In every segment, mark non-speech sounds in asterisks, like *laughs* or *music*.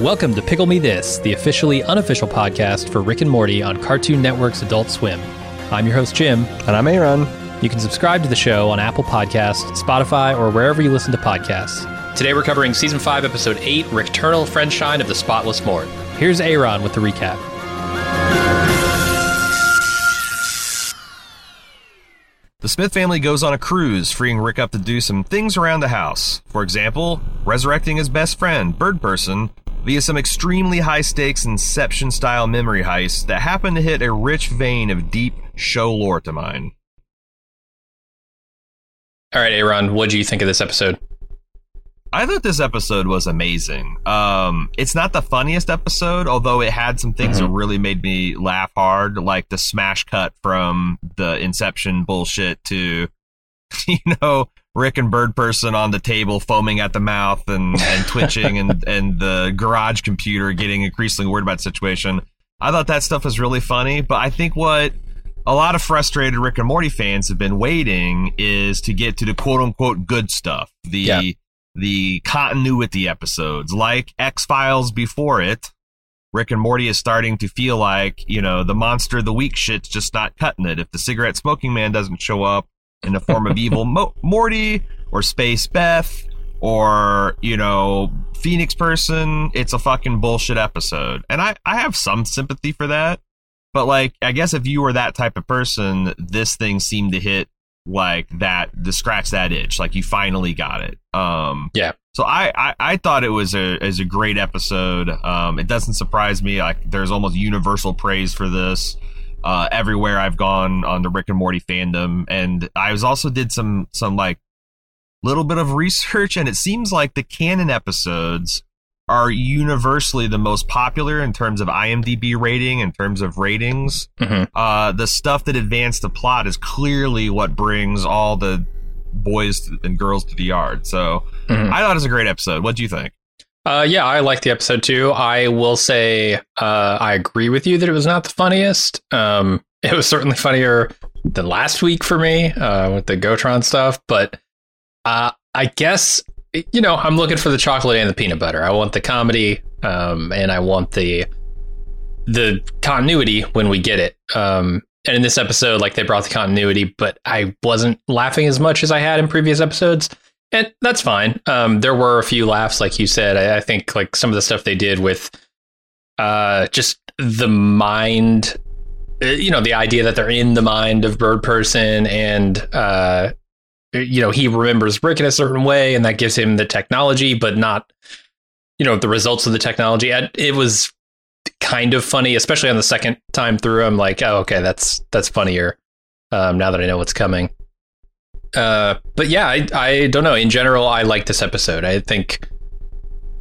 Welcome to Pickle Me This, the officially unofficial podcast for Rick and Morty on Cartoon Network's Adult Swim. I'm your host, Jim. And I'm Aaron. You can subscribe to the show on Apple Podcasts, Spotify, or wherever you listen to podcasts. Today we're covering Season 5, Episode 8, Rickternal Friendshine of the Spotless Mort. Here's Aaron with the recap. The Smith family goes on a cruise, freeing Rick up to do some things around the house. For example, resurrecting his best friend, Bird Person, via some extremely high stakes Inception style memory heists that happen to hit a rich vein of deep show lore to mine. All right, Aaron, what do you think of this episode? I thought this episode was amazing. Um, it's not the funniest episode, although it had some things Mhm. that really made me laugh hard, like the smash cut from the Inception bullshit to, *laughs* you know, Rick and Bird Person on the table foaming at the mouth and, and twitching, and *laughs* and the garage computer getting increasingly worried about the situation. I thought that stuff was really funny, but I think what a lot of frustrated Rick and Morty fans have been waiting is to get to the quote unquote good stuff. The Yeah. The continuity episodes, like X Files before it. Rick and Morty is starting to feel like, you know, the monster of the week shit's just not cutting it. If the cigarette smoking man doesn't show up in the form of evil *laughs* Mo- Morty or Space Beth or, you know, Phoenix person, it's a fucking bullshit episode. And I, I have some sympathy for that. But like, I guess if you were that type of person, this thing seemed to hit like that, to scratch that itch. Like you finally got it. Um, Yeah. So I, I, I thought it was a is a great episode. Um, it doesn't surprise me. Like there's almost universal praise for this. Uh, everywhere I've gone on the Rick and Morty fandom, and I was also did some some like little bit of research, and it seems like the canon episodes are universally the most popular in terms of IMDb rating, in terms of ratings. Mhm. Uh, the stuff that advanced the plot is clearly what brings all the boys and girls to the yard. So Mhm. I thought it was a great episode. What do you think? Uh, yeah, I liked the episode too. I will say uh, I agree with you that it was not the funniest. Um, *laughs* it was certainly funnier than last week for me uh, with the Gotron stuff, but uh, I guess you know I'm looking for the chocolate and the peanut butter. I want the comedy, um, and I want the the continuity when we get it. Um, and in this episode, like they brought the continuity, but I wasn't laughing as much as I had in previous episodes and that's fine. Um, there were a few laughs, like you said. I, I think like some of the stuff they did with uh, just the mind, uh, you know, the idea that they're in the mind of Bird Person, and uh, you know, he remembers Rick in a certain way, and that gives him the technology, but not, you know, the results of the technology. It was kind of funny, especially on the second time through. I'm like, oh, okay, that's that's funnier um, now that I know what's coming. Uh, but yeah, I, I don't know. In general, I like this episode. I think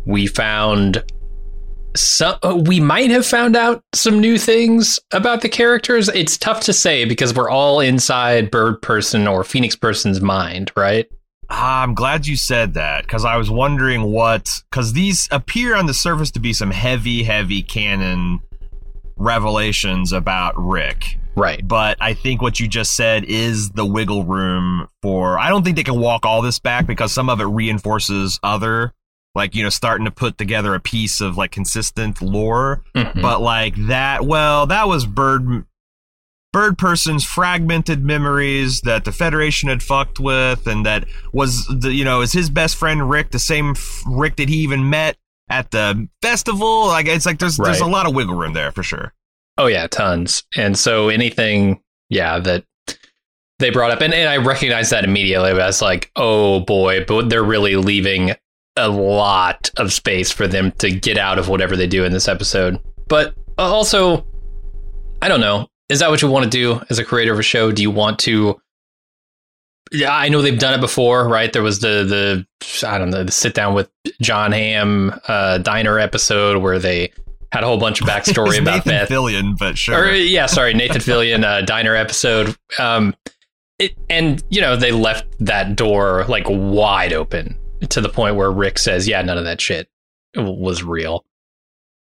we found some. Uh, we might have found out some new things about the characters. It's tough to say because we're all inside Bird Person or Phoenix Person's mind, right? I'm glad you said that because I was wondering what because these appear on the surface to be some heavy, heavy canon revelations about Rick. Right. But I think what you just said is the wiggle room for. I don't think they can walk all this back because some of it reinforces other, like you know, starting to put together a piece of like consistent lore. Mhm. but like that well that was bird bird person's fragmented memories that the federation had fucked with and that was the you know is his best friend rick the same f- rick that he even met at the festival like it's like there's there's a lot of wiggle room there for sure Oh yeah, tons. And so anything, yeah, that they brought up, and, and I recognized that immediately. I was like, oh boy, but they're really leaving a lot of space for them to get out of whatever they do in this episode. But also, I don't know. Is that what you want to do as a creator of a show? Do you want to? Yeah, I know they've done it before, right? There was the the I don't know the sit down with John Hamm uh, diner episode where they had a whole bunch of *laughs* backstory about Nathan Beth. Fillion, but sure Or yeah, sorry, Nathan Fillion uh, diner episode. Um, it, and you know they left that door like wide open to the point where Rick says, "Yeah, none of that shit was real."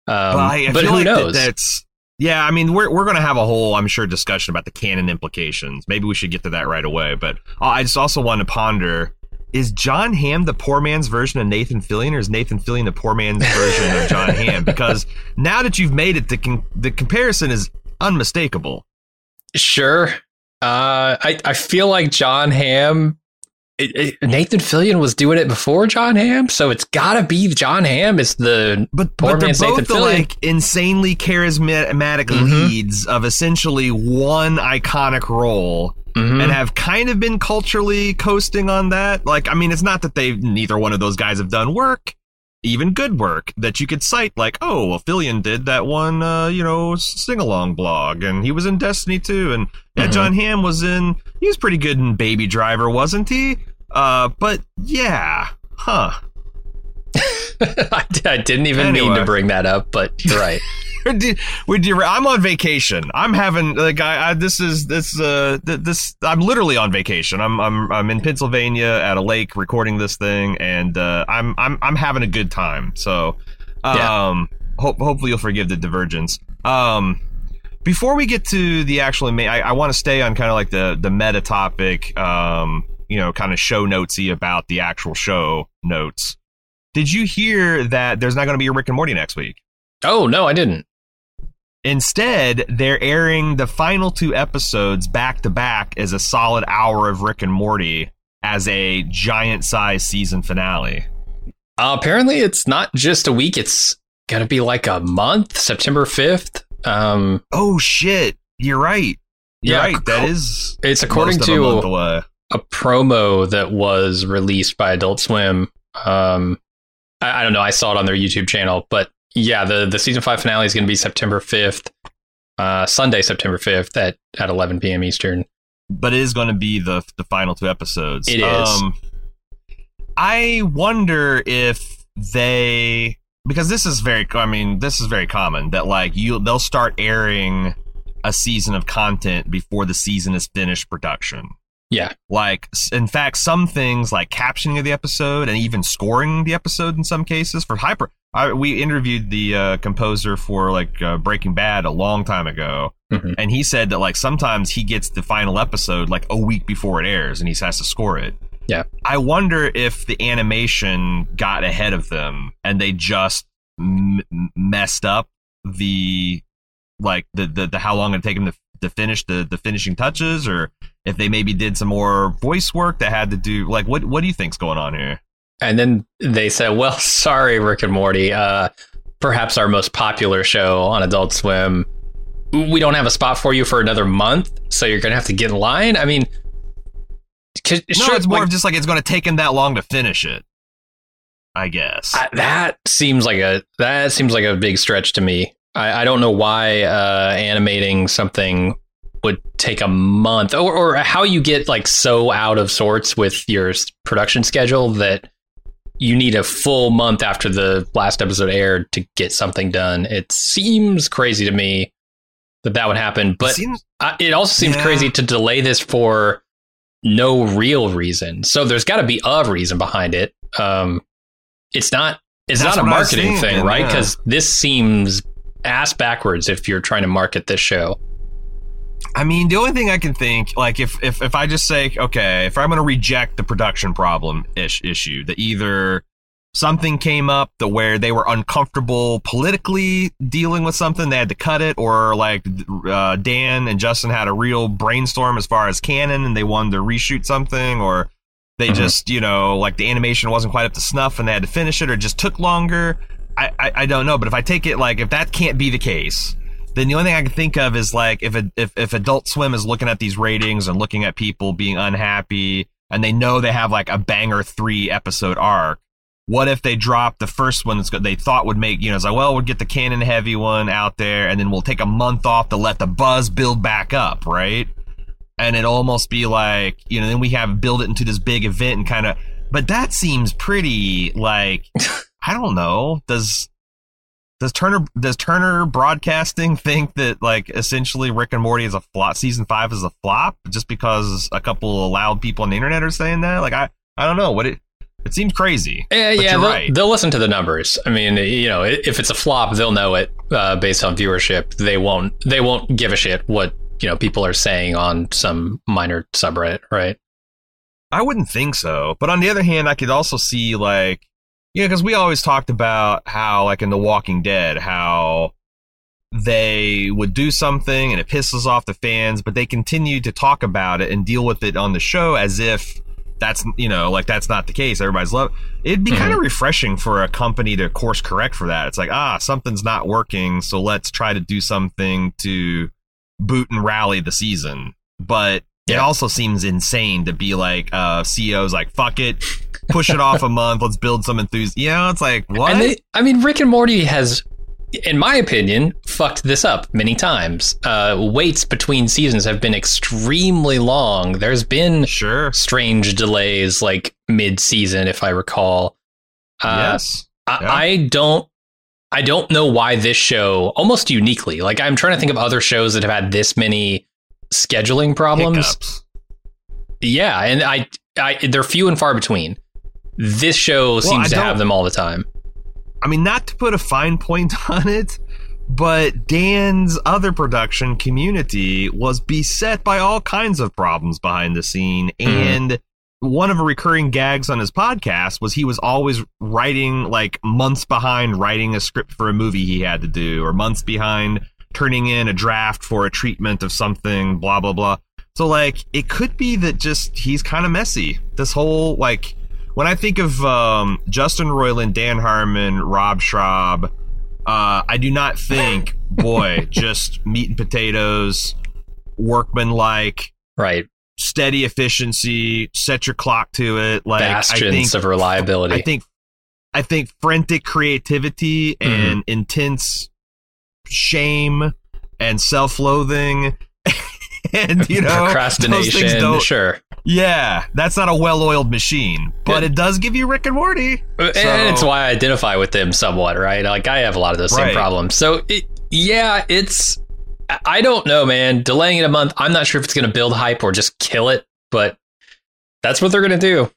Um, but, I, I but feel who like that- knows? that's yeah. I mean, we're we're gonna have a whole, I'm sure, discussion about the canon implications. Maybe we should get to that right away. But I just also want to ponder is John Hamm the poor man's version of Nathan Fillion, or is Nathan Fillion the poor man's *laughs* version of John Hamm? Because now that you've made it, the con- the comparison is unmistakable. Sure. Uh, I I feel like John Hamm. It, it, Nathan Fillion was doing it before John Hamm, so it's got to be John Hamm is the But Poor but they're man's both Nathan the Fillion. like insanely charismatic Mhm. leads of essentially one iconic role. Mhm. and have kind of been culturally coasting on that. Like, I mean, it's not that they neither one of those guys have done work, even good work that you could cite. Like, oh, well, Fillion did that one, uh, you know, sing along blog, and he was in Destiny too, and yeah, Mhm. John Hamm was in. He was pretty good in Baby Driver, wasn't he? Uh, but yeah, huh. *laughs* I, I didn't even mean to bring that up, but you're right. *laughs* *laughs* Would you- I'm on vacation. I'm having like I, I this is this uh this I'm literally on vacation. I'm I'm I'm in Pennsylvania at a lake recording this thing, and uh, I'm I'm I'm having a good time. So, Yeah. um, hope hopefully you'll forgive the divergence. Um, before we get to the actual main, I, I want to stay on kind of like the the meta topic. Um, you know, kind of show notesy about the actual show notes. Did you hear that there's not going to be a Rick and Morty next week? oh no, I didn't. Instead, they're airing the final two episodes back to back as a solid hour of Rick and Morty as a giant size season finale. Uh, apparently, it's not just a week. It's gonna be like a month, September fifth. Um, Oh shit! You're right. You're Yeah, right. That is it's according of a to a promo that was released by Adult Swim. Um, I, I don't know. I saw it on their YouTube channel, but yeah, the the season five finale is going to be September fifth, uh, Sunday, September fifth at at eleven p.m. Eastern. but it is going to be the the final two episodes. It is. Um, I wonder if they because this is very. I mean, this is very common that like you they'll start airing a season of content before the season is finished production. Yeah. Like, in fact, some things like captioning of the episode and even scoring the episode in some cases for hyper. I, we interviewed the uh, composer for like uh, Breaking Bad a long time ago, Mhm. and he said that like sometimes he gets the final episode like a week before it airs, and he has to score it. Yeah. I wonder if the animation got ahead of them and they just m- m- messed up the like the, the the how long it take them to, to finish the the finishing touches, or if they maybe did some more voice work that had to do like what what do you think's going on here? And then they said, "Well, *laughs* sorry, Rick and Morty. Uh, perhaps our most popular show on Adult Swim. We don't have a spot for you for another month, so you're gonna have to get in line." I mean, No, sure, it's more like, of just like it's going to take him that long to finish it. I guess. I- that seems like a that seems like a big stretch to me. I, I don't know why uh, animating something would take a month, or, or how you get like so out of sorts with your production schedule that you need a full month after the last episode aired to get something done. It seems crazy to me that that would happen, but Seems- I, it also seems Yeah. crazy to delay this for no real reason. So there's got to be a reason behind it. Um, it's not. It's That's not a what I was marketing thing, right? yeah. Because this seems ass backwards if you're trying to market this show. I mean, the only thing I can think, like, if if if I just say, okay, if I'm going to reject the production problem ish issue, that either something came up that where they were uncomfortable politically dealing with something, they had to cut it, or like uh, Dan and Justin had a real brainstorm as far as canon, and they wanted to reshoot something, or they Mhm. just, you know, like the animation wasn't quite up to snuff, and they had to finish it, or it just took longer. I, I, don't know, but if I take it like if that can't be the case, then the only thing I can think of is like if a, if if Adult Swim is looking at these ratings and looking at people being unhappy, and they know they have like a banger three episode arc. What if they drop the first one that's good they thought would make you know it's like well we'll get the canon heavy one out there and then we'll take a month off to let the buzz build back up right and it almost be like you know then we have build it into this big event and kind of but that seems pretty like *laughs* I don't know does does Turner does Turner Broadcasting think that like essentially Rick and Morty is a flop season 5 is a flop just because a couple of loud people on the internet are saying that like I I don't know what it it seems crazy Yeah, yeah, they'll, right. they'll listen to the numbers. I mean, you know, if it's a flop, they'll know it uh, based on viewership. They won't. They won't give a shit what you know people are saying on some minor subreddit, right? I wouldn't think so. But on the other hand, I could also see like, yeah, because we always talked about how, like in The Walking Dead, how they would do something and it pisses off the fans, but they continue to talk about it and deal with it on the show as if that's you know like that's not the case. Everybody's love. It'd be mm-hmm. kind of refreshing for a company to course correct for that. It's like ah something's not working, so let's try to do something to boot and rally the season. But. It also seems insane to be like uh CEOs like fuck it. Push it off a month. Let's build some enthusiasm. You know, it's like what? They, I mean, Rick and Morty has in my opinion, fucked this up many times. Uh, waits between seasons have been extremely long. There's been sure strange delays, like mid-season, if I recall. Uh, yes, yeah. I, I don't. I don't know why this show, almost uniquely, like I'm trying to think of other shows that have had this many scheduling problems. Hiccups. Yeah, and I, I, they're few and far between. This show well, seems to have them all the time. I mean, not to put a fine point *laughs* on it, but Dan's other production community was beset by all kinds of problems behind the scene. Mm. And one of the recurring gags on his podcast was he was always writing like months behind writing a script for a movie he had to do, or months behind turning in a draft for a treatment of something, blah, blah, blah. So, like, it could be that just he's kind of messy. This whole, like, when I think of um, Justin Roiland, Dan Harmon, Rob Schrab, uh, I do not think, *laughs* boy, just meat and potatoes, workman-like, right, steady efficiency, set your clock to it, like bastions I think, of reliability. I think, I think frantic creativity mm-hmm. and mm-hmm. intense shame and self-loathing *laughs* and you know procrastination sure yeah, that's not a well-oiled machine, but yeah. it does give you Rick and Morty, uh, so. and it's why I identify with them somewhat, right? Like I have a lot of those right. same problems. So it, yeah, it's I don't know, man. Delaying it a month, I'm not sure if it's going to build hype or just kill it, but that's what they're going to do.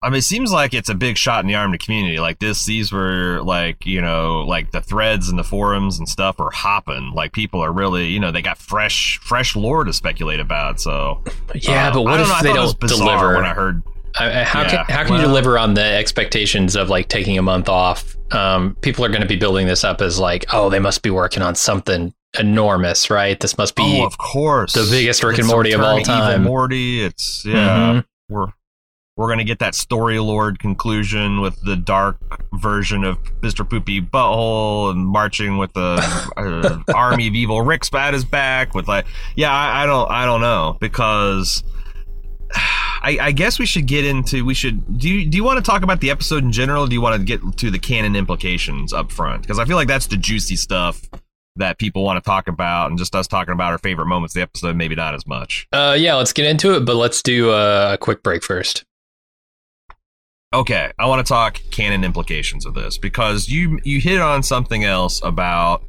I mean, it seems like it's a big shot in the arm to community. Like this, these were like you know, like the threads and the forums and stuff are hopping. Like people are really, you know, they got fresh, fresh lore to speculate about. So yeah, uh, but what if know, they don't deliver? When I heard, how yeah, can how can well, you deliver on the expectations of like taking a month off? Um, people are going to be building this up as like, oh, they must be working on something enormous, right? This must be, oh, of course, the biggest Rick and Morty of all time. Morty, it's yeah, mm-hmm. we're we're going to get that story lord conclusion with the dark version of Mr. Poopy Butthole and marching with the *laughs* army of evil Rick's bad is back with like, yeah, I, I, don't, I don't know because I, I, guess we should get into, we should, do you, do you want to talk about the episode in general? do you want to get to the canon implications up front? Because I feel like that's the juicy stuff that people want to talk about and just us talking about our favorite moments of the episode, maybe not as much. Uh, yeah, let's get into it, but let's do a quick break first. Okay, I want to talk canon implications of this because you you hit on something else about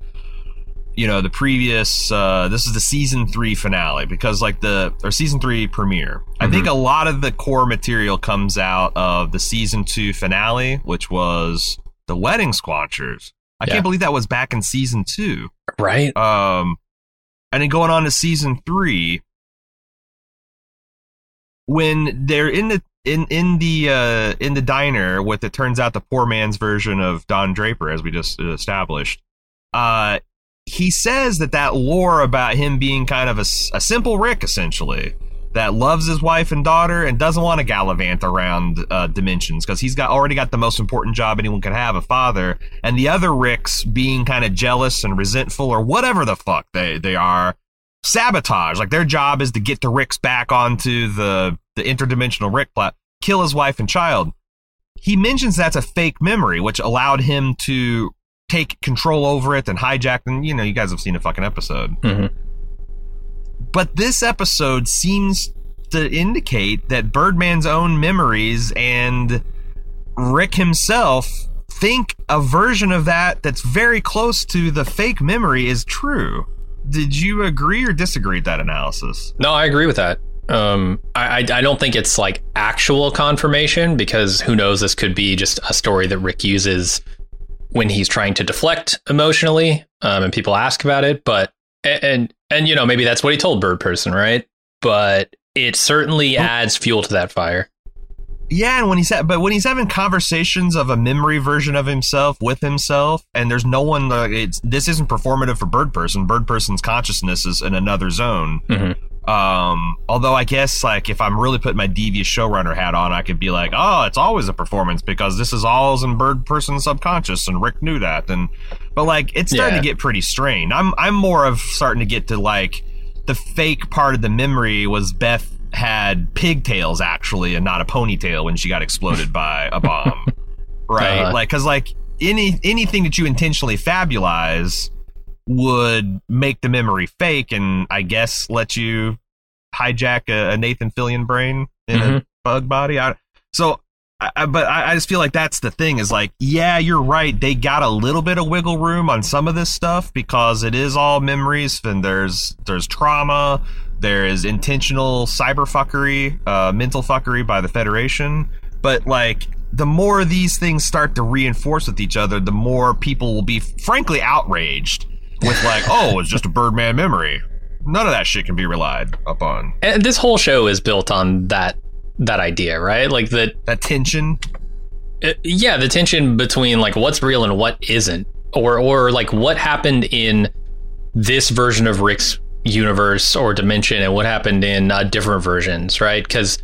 you know the previous uh this is the season 3 finale because like the or season 3 premiere. Mm-hmm. I think mm-hmm. a lot of the core material comes out of the season 2 finale which was the wedding squanchers. I yeah. can't believe that was back in season 2. Right? Um and then going on to season 3 when they're in the in in the uh, in the diner with it turns out the poor man's version of Don Draper, as we just established. Uh, he says that that lore about him being kind of a, a simple Rick, essentially, that loves his wife and daughter and doesn't want to gallivant around uh, dimensions because he's got already got the most important job anyone could have, a father, and the other Ricks being kind of jealous and resentful or whatever the fuck they they are. Sabotage, like their job is to get the Ricks back onto the the interdimensional Rick plot, kill his wife and child. He mentions that's a fake memory, which allowed him to take control over it and hijack. And you know, you guys have seen a fucking episode. Mm-hmm. But this episode seems to indicate that Birdman's own memories and Rick himself think a version of that that's very close to the fake memory is true. Did you agree or disagree with that analysis? No, I agree with that. Um, I, I don't think it's like actual confirmation because who knows? This could be just a story that Rick uses when he's trying to deflect emotionally, um, and people ask about it. But and and you know maybe that's what he told Bird Person, right? But it certainly adds fuel to that fire. Yeah, and when he's ha- but when he's having conversations of a memory version of himself with himself, and there's no one. Uh, it's this isn't performative for Bird Person. Bird Person's consciousness is in another zone. Mm-hmm. Um, although I guess like if I'm really putting my devious showrunner hat on, I could be like, oh, it's always a performance because this is all in Bird person subconscious, and Rick knew that. And but like it's starting Yeah. to get pretty strained. I'm I'm more of starting to get to like the fake part of the memory was Beth had pigtails actually and not a ponytail when she got exploded by a bomb *laughs* right Uh-huh. like because like any anything that you intentionally fabulize would make the memory fake and i guess let you hijack a, a nathan fillion brain in a Mhm. bug body? I, so I- but I, I just feel like that's the thing is like yeah you're right. They got a little bit of wiggle room on some of this stuff because it is all memories and there's there's trauma. There is intentional cyber fuckery uh, mental fuckery by the federation. But like the more these things start to reinforce with each other the more people will be frankly outraged with like *laughs* oh it's just a birdman memory none of that shit can be relied upon And this whole show is built on that that idea, right? Like that that tension Uh, yeah, the tension between like what's real and what isn't, or or like what happened in this version of Rick's universe or dimension, and what happened in uh, different versions, right? Because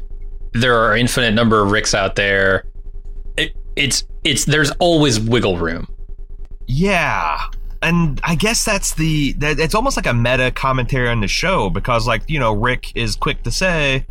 there are infinite number of Ricks out there. It, it's it's there's always wiggle room. Yeah. And I guess that's the that it's almost like a meta commentary on the show because like, you know, Rick is quick to say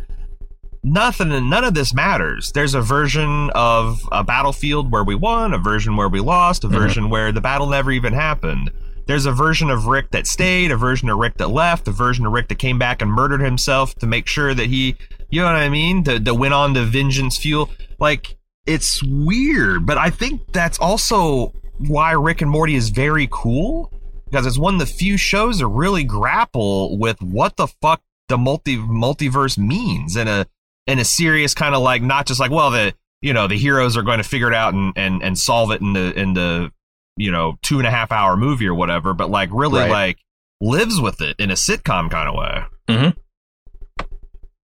nothing none of this matters. There's a version of a battlefield where we won, a version where we lost, a mm-hmm. version where the battle never even happened. There's a version of Rick that stayed, a version of Rick that left, a version of Rick that came back and murdered himself to make sure that he, you know what I mean, that went on to vengeance fuel. Like it's weird, but I think that's also why Rick and Morty is very cool because it's one of the few shows that really grapple with what the fuck the multi multiverse means in a in a serious kind of like not just like well the you know the heroes are going to figure it out and and and solve it in the in the you know two and a half hour movie or whatever, but like really Right. like lives with it in a sitcom kind of way. mm-hmm.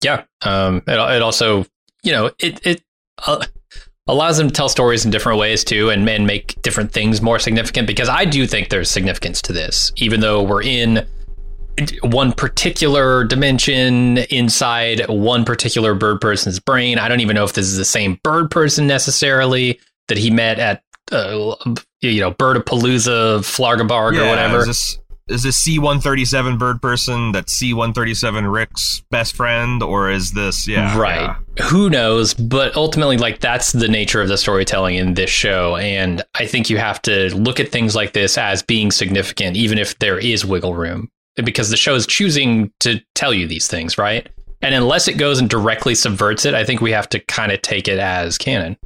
Yeah. Um. It, it also, you know, it it uh, allows them to tell stories in different ways too, and and make different things more significant. Because I do think there's significance to this, even though we're in one particular dimension inside one particular bird person's brain. I don't even know if this is the same bird person necessarily that he met at, uh, you know, Bird of Palooza, Flargabarg, or whatever. Is this is this C one thirty seven bird person that's C one thirty seven Rick's best friend, or is this yeah right. Yeah. who knows? But ultimately like that's the nature of the storytelling in this show. And i think you have to look at things like this as being significant even if there is wiggle room because the show is choosing to tell you these things right? And unless it goes and directly subverts it i think we have to kind of take it as canon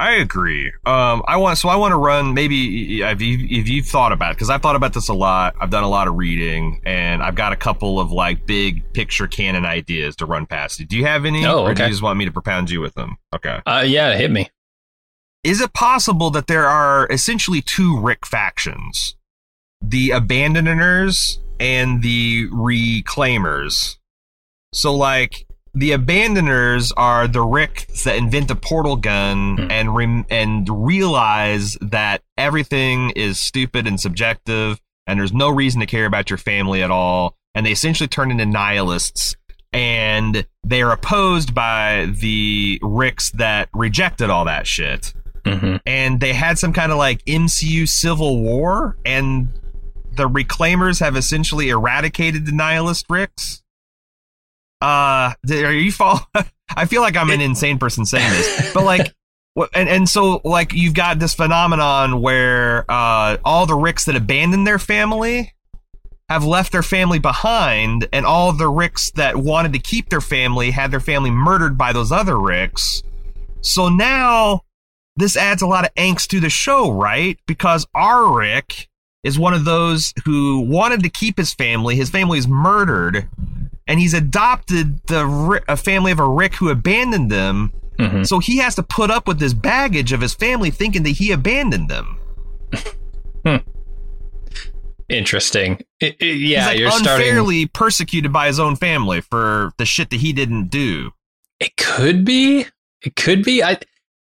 I agree. Um, I want so I want to run maybe if you if you've thought about because I've thought about this a lot. I've done a lot of reading, and I've got a couple of like big picture canon ideas to run past you. Do you have any? Oh, Or do you just want me to propound you with them? Okay. uh, yeah hit me Is it possible that there are essentially two Rick factions, the Abandoners and the Reclaimers? So like the abandoners are the Ricks that invent a portal gun Hmm. and rem- and realize that everything is stupid and subjective and there's no reason to care about your family at all and they essentially turn into nihilists and they are opposed by the Ricks that rejected all that shit hmm and they had some kind of like MCU civil war, and the Reclaimers have essentially eradicated the nihilist Ricks. Uh, are you fall? *laughs* I feel like I'm an insane person saying this, but like, *laughs* what, and and so like you've got this phenomenon where uh all the Ricks that abandoned their family have left their family behind, and all the Ricks that wanted to keep their family had their family murdered by those other Ricks. So now this adds a lot of angst to the show, right? Because our Rick is one of those who wanted to keep his family. His family is murdered, and he's adopted the a family of a Rick who abandoned them. hmm So he has to put up with this baggage of his family thinking that he abandoned them. interesting. It- it- yeah, He's like you're unfairly starting. persecuted by his own family for the shit that he didn't do. It could be. It could be. I.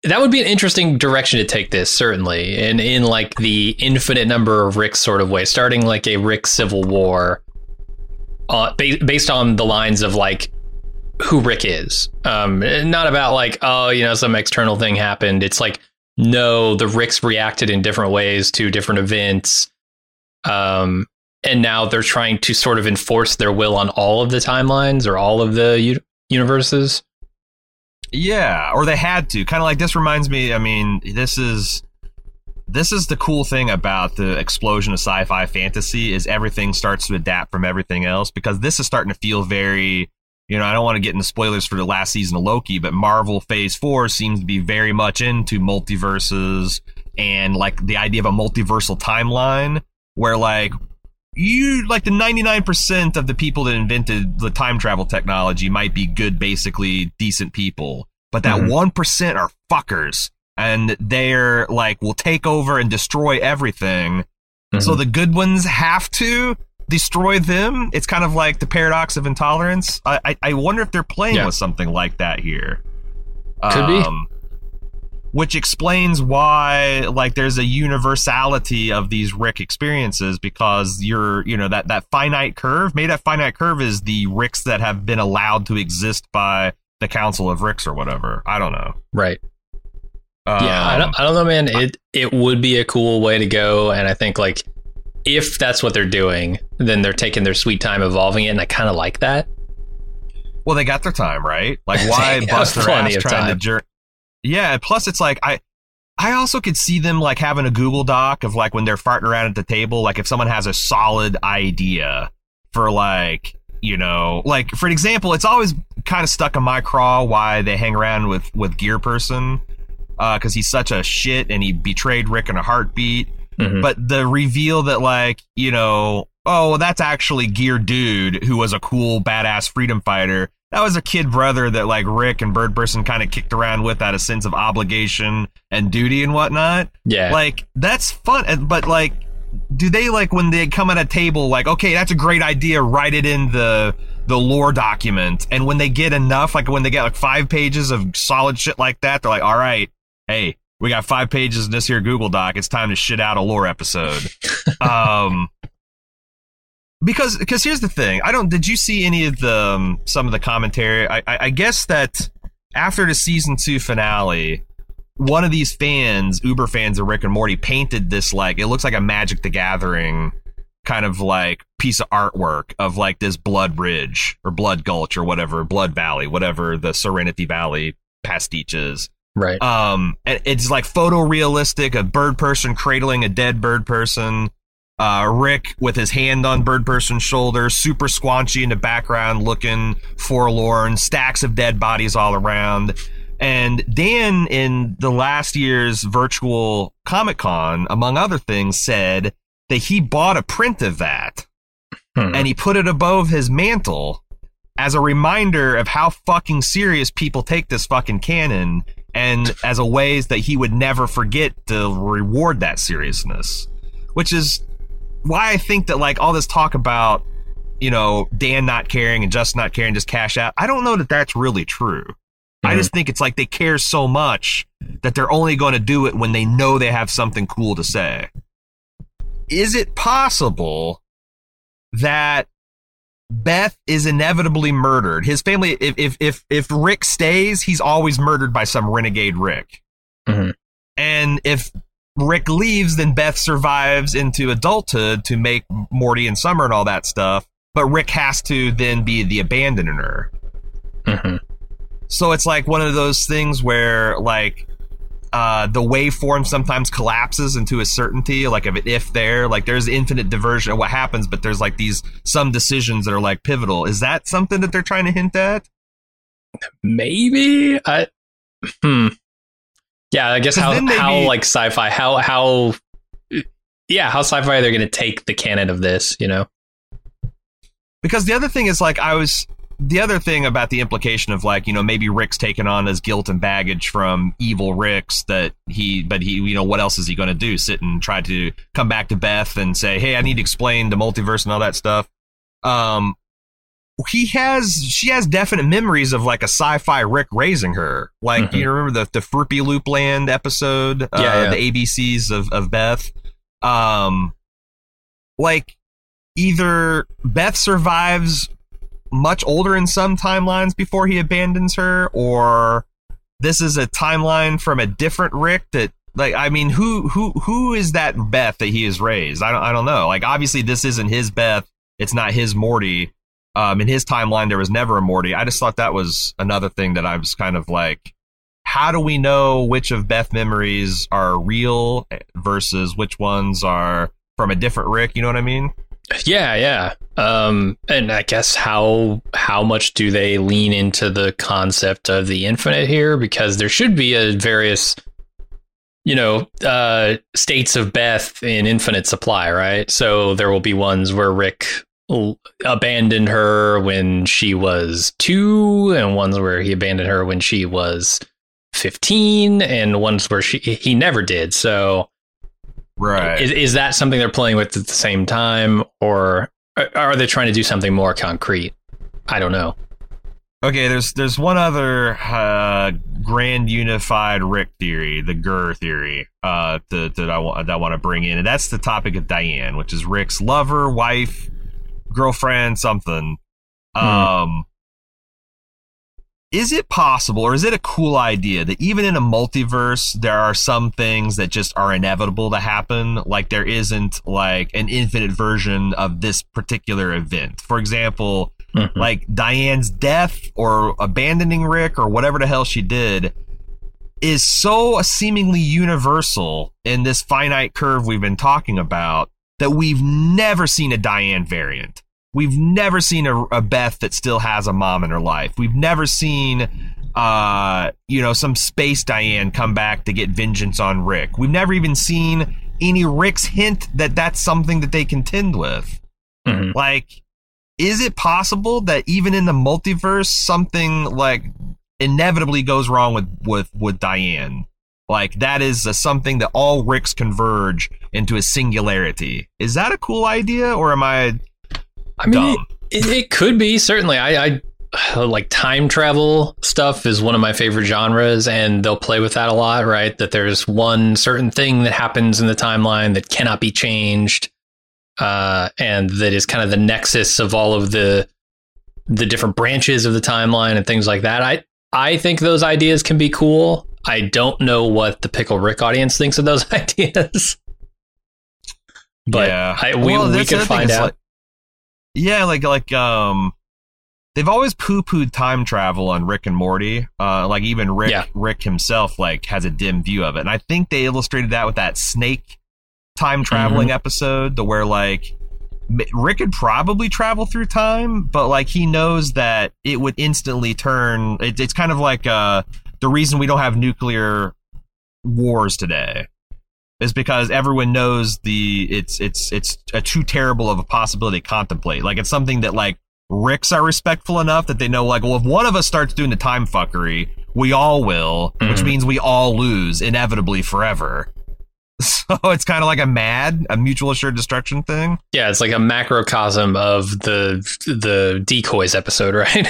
That would be an interesting direction to take this, certainly, and in like the infinite number of ricks sort of way, starting like a Rick civil war, uh, ba- based on the lines of like who Rick is. Um, not about like oh, you know, some external thing happened. It's like no, the Ricks reacted in different ways to different events. Um, and now they're trying to sort of enforce their will on all of the timelines or all of the u- universes. Yeah, or they had to. Kind of like this reminds me. I mean, this is this is the cool thing about the explosion of sci-fi fantasy is everything starts to adapt from everything else because this is starting to feel very. You know, I don't want to get into spoilers for the last season of Loki, but Marvel Phase Four seems to be very much into multiverses and like the idea of a multiversal timeline where like you like the 99% of the people that invented the time travel technology might be good basically decent people but that Mhm. one are fuckers and they're like will take over and destroy everything so Mhm. the good ones have to destroy them it's kind of like the paradox of intolerance i i, I wonder if they're playing Yeah. with something like that here Could be. which explains why like there's a universality of these rick experiences because you're you know that that finite curve maybe that finite curve is the ricks that have been allowed to exist by the council of ricks or whatever i don't know right. Yeah, I Um, don't, I don't know, man. It it would be a cool way to go, and I think like if that's what they're doing, then they're taking their sweet time evolving it, and I kind of like that. Well, they got their time, right? Like, *laughs* why bust their ass of trying time. to jerk? Yeah. Plus, it's like I, I also could see them like having a Google Doc of like when they're farting around at the table. Like, if someone has a solid idea for like, you know, like for an example, it's always kind of stuck in my craw why they hang around with with Gear Person, because he's such a shit and he betrayed Rick in a heartbeat. Mhm. but the reveal that like you know oh that's actually gear dude who was a cool badass freedom fighter. That was a kid brother that like rick and bird person kind of kicked around with out of sense of obligation and duty and whatnot. Yeah, like that's fun but like do they like when they come at a table like okay that's a great idea write it in the the lore document. And when they get enough like when they get like five pages of solid shit like that they're like all right hey we got five pages in this here google doc. It's time to shit out a lore episode. *laughs* Um because because here's the thing. I don't did you see any of the um, some of the commentary? I, I i guess that after the season two finale one of these fans, Uber fans of Rick and Morty, painted this like it looks like a Magic the Gathering kind of like piece of artwork of like this Blood Ridge or Blood Gulch or whatever, Blood Valley, whatever the Serenity Valley pastiche is. Right. Um, and it's like photorealistic, a bird person cradling a dead bird person. Uh, Rick with his hand on bird person's shoulder, super squanchy in the background, looking forlorn, stacks of dead bodies all around. And Dan, in the last year's virtual Comic Con, among other things, said that he bought a print of that Hmm. and he put it above his mantle as a reminder of how fucking serious people take this fucking canon and as a ways that he would never forget to reward that seriousness which is why i think that like all this talk about you know dan not caring and just not caring just cash out i don't know that that's really true i Mhm. just think it's like they care so much that they're only going to do it when they know they have something cool to say is it possible that Beth is inevitably murdered. His family, if if if if Rick stays, he's always murdered by some renegade Rick. Mhm. And if Rick leaves, then Beth survives into adulthood to make Morty and Summer and all that stuff. But Rick has to then be the abandoner. Mhm. So it's like one of those things where like uh, the waveform sometimes collapses into a certainty, like of an if there, like there's infinite diversion of what happens, but there's like these some decisions that are like pivotal. Is that something that they're trying to hint at? Maybe I. Hmm. Yeah, I guess how how be- like sci-fi how how. Yeah, how sci-fi they're they going to take the canon of this? You know. Because the other thing is like I was the other thing about the implication of like you know maybe Rick's taken on his guilt and baggage from evil Rick's that he but he you know what else is he going to do sit and try to come back to Beth and say hey I need to explain the multiverse and all that stuff um he has she has definite memories of like a sci-fi Rick raising her like Mhm. you remember the the Fruity Loop Land episode uh, Yeah, yeah. the ABCs of of Beth um like either Beth survives much older in some timelines before he abandons her, or this is a timeline from a different Rick that like I mean who who who is that Beth that he has raised? I don't I don't know. Like obviously this isn't his Beth, it's not his Morty. Um in his timeline there was never a Morty. I just thought that was another thing that I was kind of like how do we know which of Beth memories are real versus which ones are from a different Rick, you know what I mean? Yeah, yeah. Um, and I guess how how much do they lean into the concept of the infinite here? Because there should be a various, you know, uh, states of Beth in infinite supply, right? So there will be ones where Rick abandoned her when she was two, and ones where he abandoned her when she was fifteen, and ones where she he never did. So Right. is, is that something they're playing with at the same time, or are- they trying to do something more concrete? I don't know. Okay, there's there's one other uh, grand unified Rick theory, the Gurr theory, uh, that, that I want that I want to bring in, and that's the topic of Diane, which is Rick's lover, wife, girlfriend, something. Um, is it possible, or is it a cool idea that even in a multiverse, there are some things that just are inevitable to happen? Like there isn't like an infinite version of this particular event. For example, Mhm. like Diane's death or abandoning Rick or whatever the hell she did is so seemingly universal in this finite curve we've been talking about that we've never seen a Diane variant. We've never seen a, a Beth that still has a mom in her life. We've never seen uh you know some space Diane come back to get vengeance on Rick. We've never even seen any Rick's hint that that's something that they contend with. Mhm. Like, is it possible that even in the multiverse, something like inevitably goes wrong with with with Diane? Like that is a, something that all Ricks converge into a singularity. Is that a cool idea, or am I I mean, it, it could be certainly. I, I like time travel stuff is one of my favorite genres, and they'll play with that a lot, right? That there's one certain thing that happens in the timeline that cannot be changed, uh, and that is kind of the nexus of all of the the different branches of the timeline and things like that. I I think those ideas can be cool. I don't know what the Pickle Rick audience thinks of those *laughs* ideas. But Yeah. I, we, Well, we could find out. like- yeah, like like um, they've always poo pooed time travel on Rick and Morty. Uh, like even Rick Yeah. Rick himself like has a dim view of it, and I think they illustrated that with that snake time traveling Mm-hmm. episode, to where like Rick could probably travel through time, but like he knows that it would instantly turn. It, it's kind of like uh, the reason we don't have nuclear wars today is because everyone knows the it's it's it's a too terrible of a possibility to contemplate. Like it's something that like Ricks are respectful enough that they know like well if one of us starts doing the time fuckery, we all will, which Mhm. means we all lose inevitably forever. *laughs* So it's kind of like a mad, a mutual assured destruction thing. Yeah, it's like a macrocosm of the the decoys episode, *laughs* right?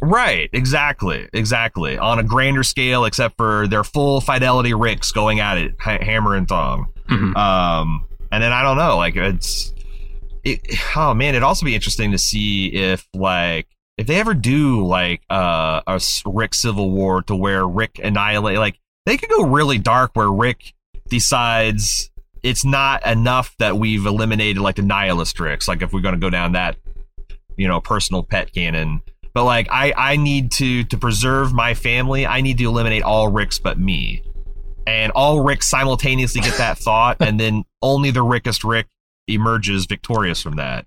Right, exactly, exactly. On a grander scale, except for their full fidelity Ricks going at it, ha- hammer and thong. Mhm. Um, and then I don't know, like it's, it, oh man, it'd also be interesting to see if like if they ever do like uh, a Rick Civil War to where Rick annihilate, like they could go really dark where Rick decides it's not enough that we've eliminated like the nihilist Ricks, like if we're going to go down that, you know, personal pet canon. But like I, I need to to preserve my family. I need to eliminate all Ricks but me and all Ricks simultaneously get that thought, and then only the Rickest Rick emerges victorious from that.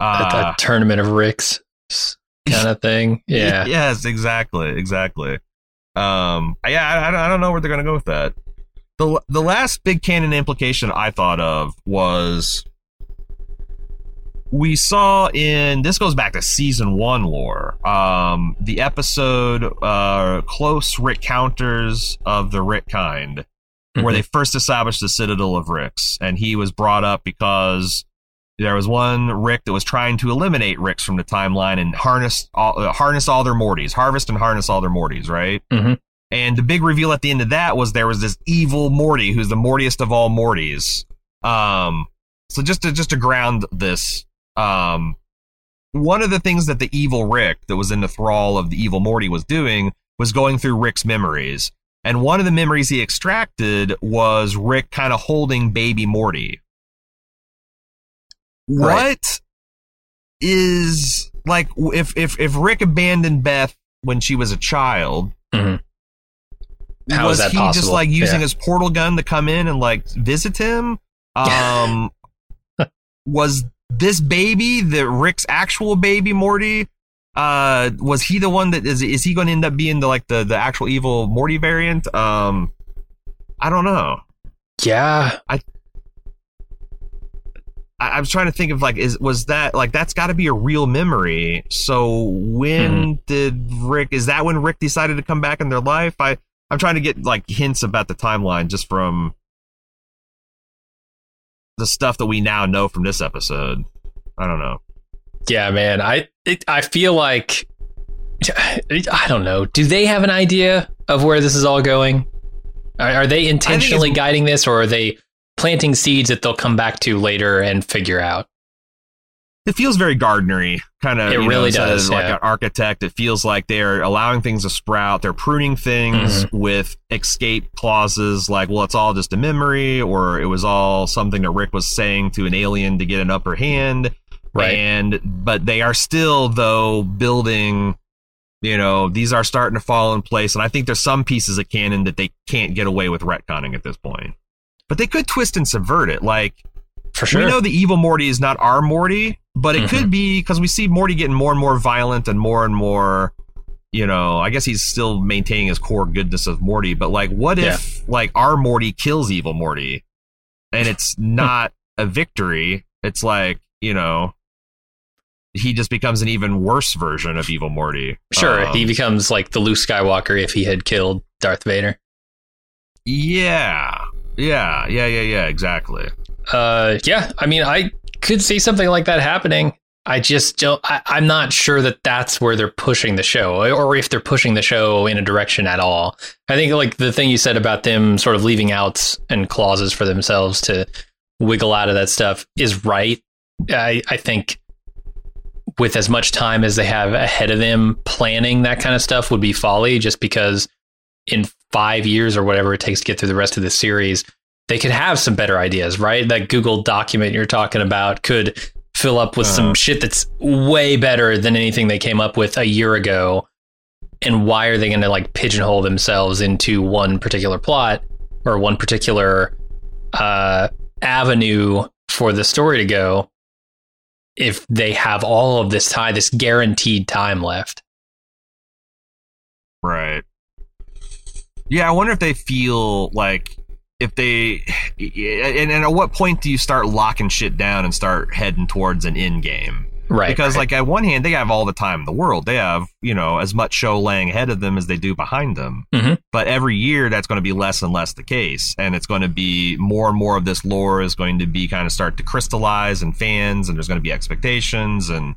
Uh, a tournament of Ricks kind of *laughs* thing. Yeah. Yes, exactly, exactly. Um, yeah, I, I don't know where they're gonna go with that. the The last big canon implication I thought of was we saw in this goes back to season one lore. Um, the episode uh, "Close Rick Counters of the Rick Kind," where Mhm. they first established the Citadel of Ricks, and he was brought up because there was one Rick that was trying to eliminate Ricks from the timeline and harness all, uh, harness all their Mortys, harvest and harness all their Mortys, right? Mhm. And the big reveal at the end of that was there was this evil Morty who's the Mortiest of all Mortys. Um, so just to just to ground this, um, one of the things that the evil Rick that was in the thrall of the evil Morty was doing was going through Rick's memories. And one of the memories he extracted was Rick kind of holding baby Morty. Right. What is like if if if Rick abandoned Beth when she was a child? Mhm. How was is that he just like using Yeah. his portal gun to come in and like visit him? Um, *laughs* was this baby the Rick's actual baby Morty? Uh, was he the one that is is he going to end up being the like the the actual evil Morty variant? Um, I don't know. Yeah. I, I was trying to think of like is was that like that's got to be a real memory. So when did Rick? Is that when Rick decided to come back in their life? I I'm trying to get like hints about the timeline just from the stuff that we now know from this episode. I don't know. Yeah, man. I it, I feel like I don't know. Do they have an idea of where this is all going? Are, are they intentionally guiding this, or are they planting seeds that they'll come back to later and figure out? It feels very gardenery, kind of. It know, really instead does, Like yeah. an architect, it feels like they're allowing things to sprout. They're pruning things Mm-hmm. with escape clauses, like, "Well, it's all just a memory," or "It was all something that Rick was saying to an alien to get an upper hand." Right. And but they are still though building. You know, these are starting to fall in place, and I think there's some pieces of canon that they can't get away with retconning at this point. But they could twist and subvert it, like For sure. we know the evil Morty is not our Morty, but it could be because we see Morty getting more and more violent and more and more. You know, I guess he's still maintaining his core goodness of Morty, but like, what if like our Morty kills evil Morty, and it's not a victory? It's like you know, he just becomes an even worse version of evil Morty. sure, Um, he becomes like the Luke Skywalker if he had killed Darth Vader. yeah, yeah, yeah, yeah, yeah, exactly. Uh, yeah. I mean, I could see something like that happening. I just don't. I, I'm not sure that that's where they're pushing the show, or if they're pushing the show in a direction at all. I think like the thing you said about them sort of leaving outs and clauses for themselves to wiggle out of that stuff is right. I I think with as much time as they have ahead of them, planning that kind of stuff would be folly. Just because in five years or whatever it takes to get through the rest of the series, they could have some better ideas, right? That Google document you're talking about could fill up with some Uh-huh. shit that's way better than anything they came up with a year ago. And why are they going to like pigeonhole themselves into one particular plot or one particular uh, avenue for the story to go if they have all of this time, this guaranteed time left? Right. Yeah, I wonder if they feel like if they and, and at what point do you start locking shit down and start heading towards an end game? Right. Because right. like at one hand they have all the time in the world. They have, you know, as much show laying ahead of them as they do behind them. Mhm. But every year that's going to be less and less the case and it's going to be more and more of this lore is going to be kind of start to crystallize and fans and there's going to be expectations and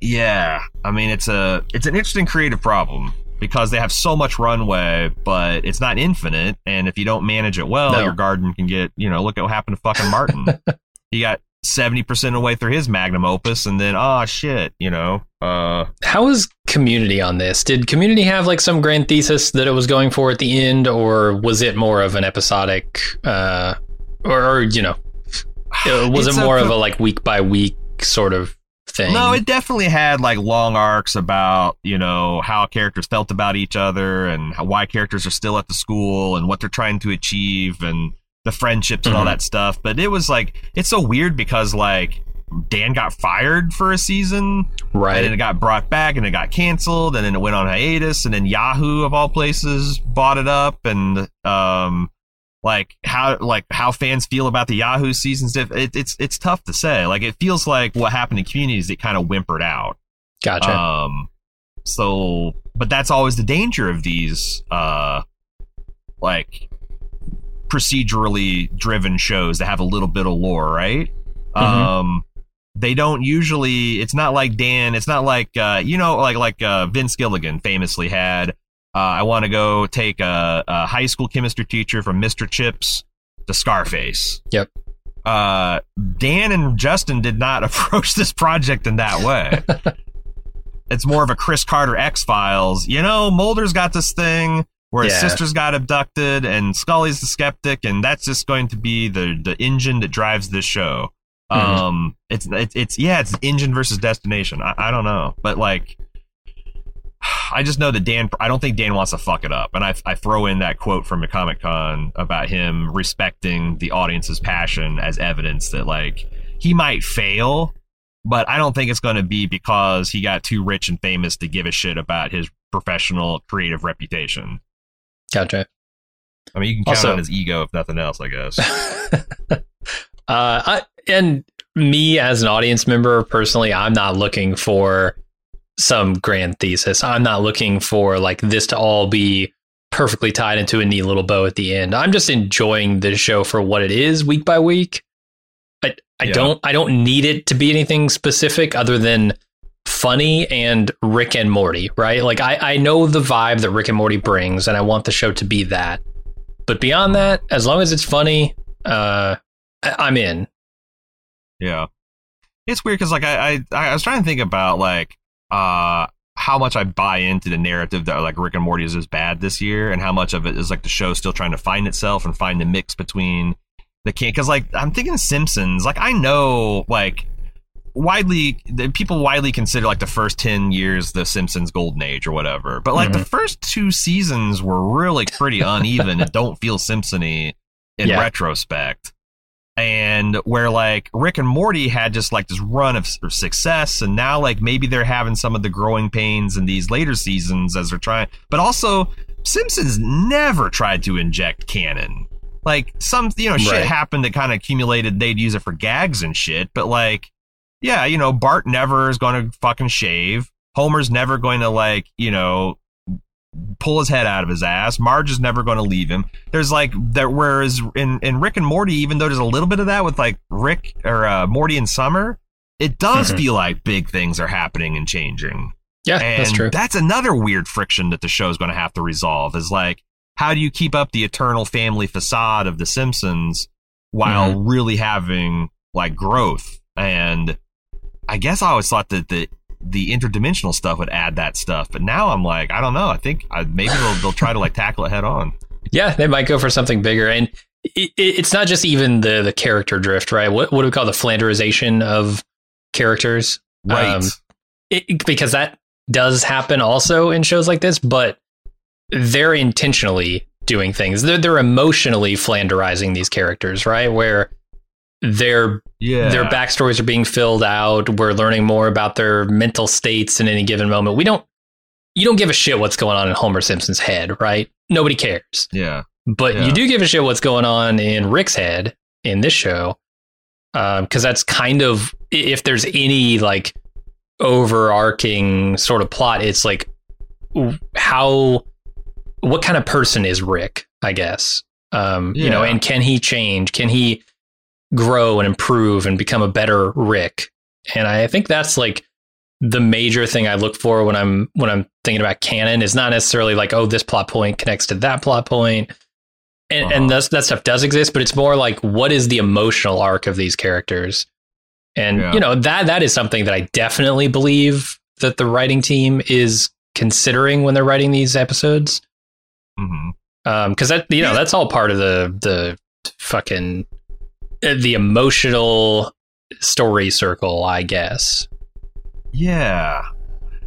yeah, I mean it's a it's an interesting creative problem because they have so much runway, but it's not infinite. And if you don't manage it well, No. your garden can get you know look at what happened to fucking Martin. *laughs* he got seventy percent of the way through his magnum opus, and then oh shit, you know, uh, How was community on this? Did community have like some grand thesis that it was going for at the end, or was it more of an episodic, uh, or, or you know, *sighs* uh, was it a more of a like week by week sort of thing? No, it definitely had like long arcs about you know how characters felt about each other and how, why characters are still at the school and what they're trying to achieve and the friendships and all Mhm. that stuff. But it was like it's so weird because like Dan got fired for a season Right. and then it got brought back and it got canceled and then it went on hiatus and then Yahoo of all places bought it up and um like how like how fans feel about the Yahoo seasons. It, it's it's tough to say. Like it feels like what happened in communities. It kind of whimpered out. Gotcha. Um, so, but that's always the danger of these, uh, like procedurally driven shows that have a little bit of lore, right? Mhm. Um, they don't usually. It's not like Dan. It's not like uh, you know, like like uh, Vince Gilligan famously had. Uh, I want to go take a, a high school chemistry teacher from Mr. Chips to Scarface. Yep. Uh, Dan and Justin did not *laughs* approach this project in that way. *laughs* it's more of a Chris Carter X Files. You know, Mulder's got this thing where his Yeah. sisters got abducted, and Scully's the skeptic, and that's just going to be the the engine that drives this show. Mhm. Um, it's it's it's yeah, it's engine versus destination. I, I don't know, but like. I just know that Dan. I don't think Dan wants to fuck it up, and I, I throw in that quote from a Comic Con about him respecting the audience's passion as evidence that like he might fail, but I don't think it's going to be because he got too rich and famous to give a shit about his professional creative reputation. Gotcha. I mean, you can count Also- on his ego if nothing else, I guess. *laughs* uh, I, and me as an audience member, personally, I'm not looking for some grand thesis. I'm not looking for like this to all be perfectly tied into a neat little bow at the end. I'm just enjoying the show for what it is week by week. I, I Yeah. don't I don't need it to be anything specific other than funny and Rick and Morty, right? Like I, I know the vibe that Rick and Morty brings and I want the show to be that. But beyond that, as long as it's funny, uh I- I'm in. Yeah, it's weird because like I, I I was trying to think about like uh how much I buy into the narrative that like Rick and Morty is as bad this year, and how much of it is like the show still trying to find itself and find the mix between the can because like I'm thinking of Simpsons. Like I know like widely the people widely consider like the first 10 years the simpsons golden age or whatever but like the first two seasons were really pretty uneven and don't feel simpsony in Yeah. retrospect and where like Rick and Morty had just like this run of of success, and now like maybe they're having some of the growing pains in these later seasons as they're trying. But also, Simpsons never tried to inject canon. Like some you know shit Right. happened that kind of accumulated. They'd use it for gags and shit, but like yeah, you know Bart never is going to fucking shave. Homer's never going to like you know pull his head out of his ass. Marge is never going to leave him. There's like there whereas in in Rick and Morty, even though there's a little bit of that with like Rick or uh, Morty and Summer, it does Mhm. feel like big things are happening and changing. Yeah, And that's true. that's another weird friction that the show's going to have to resolve. Is like how do you keep up the eternal family facade of the Simpsons while Mm-hmm. really having like growth? And I guess I always thought that the the interdimensional stuff would add that stuff, but now I'm like, I don't know. I think I, maybe they'll they'll try to like tackle it head on. Yeah, they might go for something bigger, and it, it- it's not just even the the character drift, right? What what do we call the flanderization of characters? Right. Um, it, because that does happen also in shows like this, but they're intentionally doing things. They're they're emotionally flanderizing these characters, right? Where their yeah. their backstories are being filled out. We're learning more about their mental states in any given moment. We don't you don't give a shit what's going on in Homer Simpson's head, right? Nobody cares. yeah. But Yeah. you do give a shit what's going on in Rick's head in this show, because that's kind of if there's any like overarching sort of plot, it's like how what kind of person is Rick? I guess um, you know, and can he change? Can he grow and improve and become a better Rick? And I think that's like the major thing I look for when I'm when I'm thinking about canon is not necessarily like oh this plot point connects to that plot point, and Uh-huh. and that stuff does exist, but it's more like what is the emotional arc of these characters, and Yeah. you know that that is something that I definitely believe that the writing team is considering when they're writing these episodes, because that you know Yeah. that's all part of the the fucking Uh, the emotional story circle, I guess. Yeah.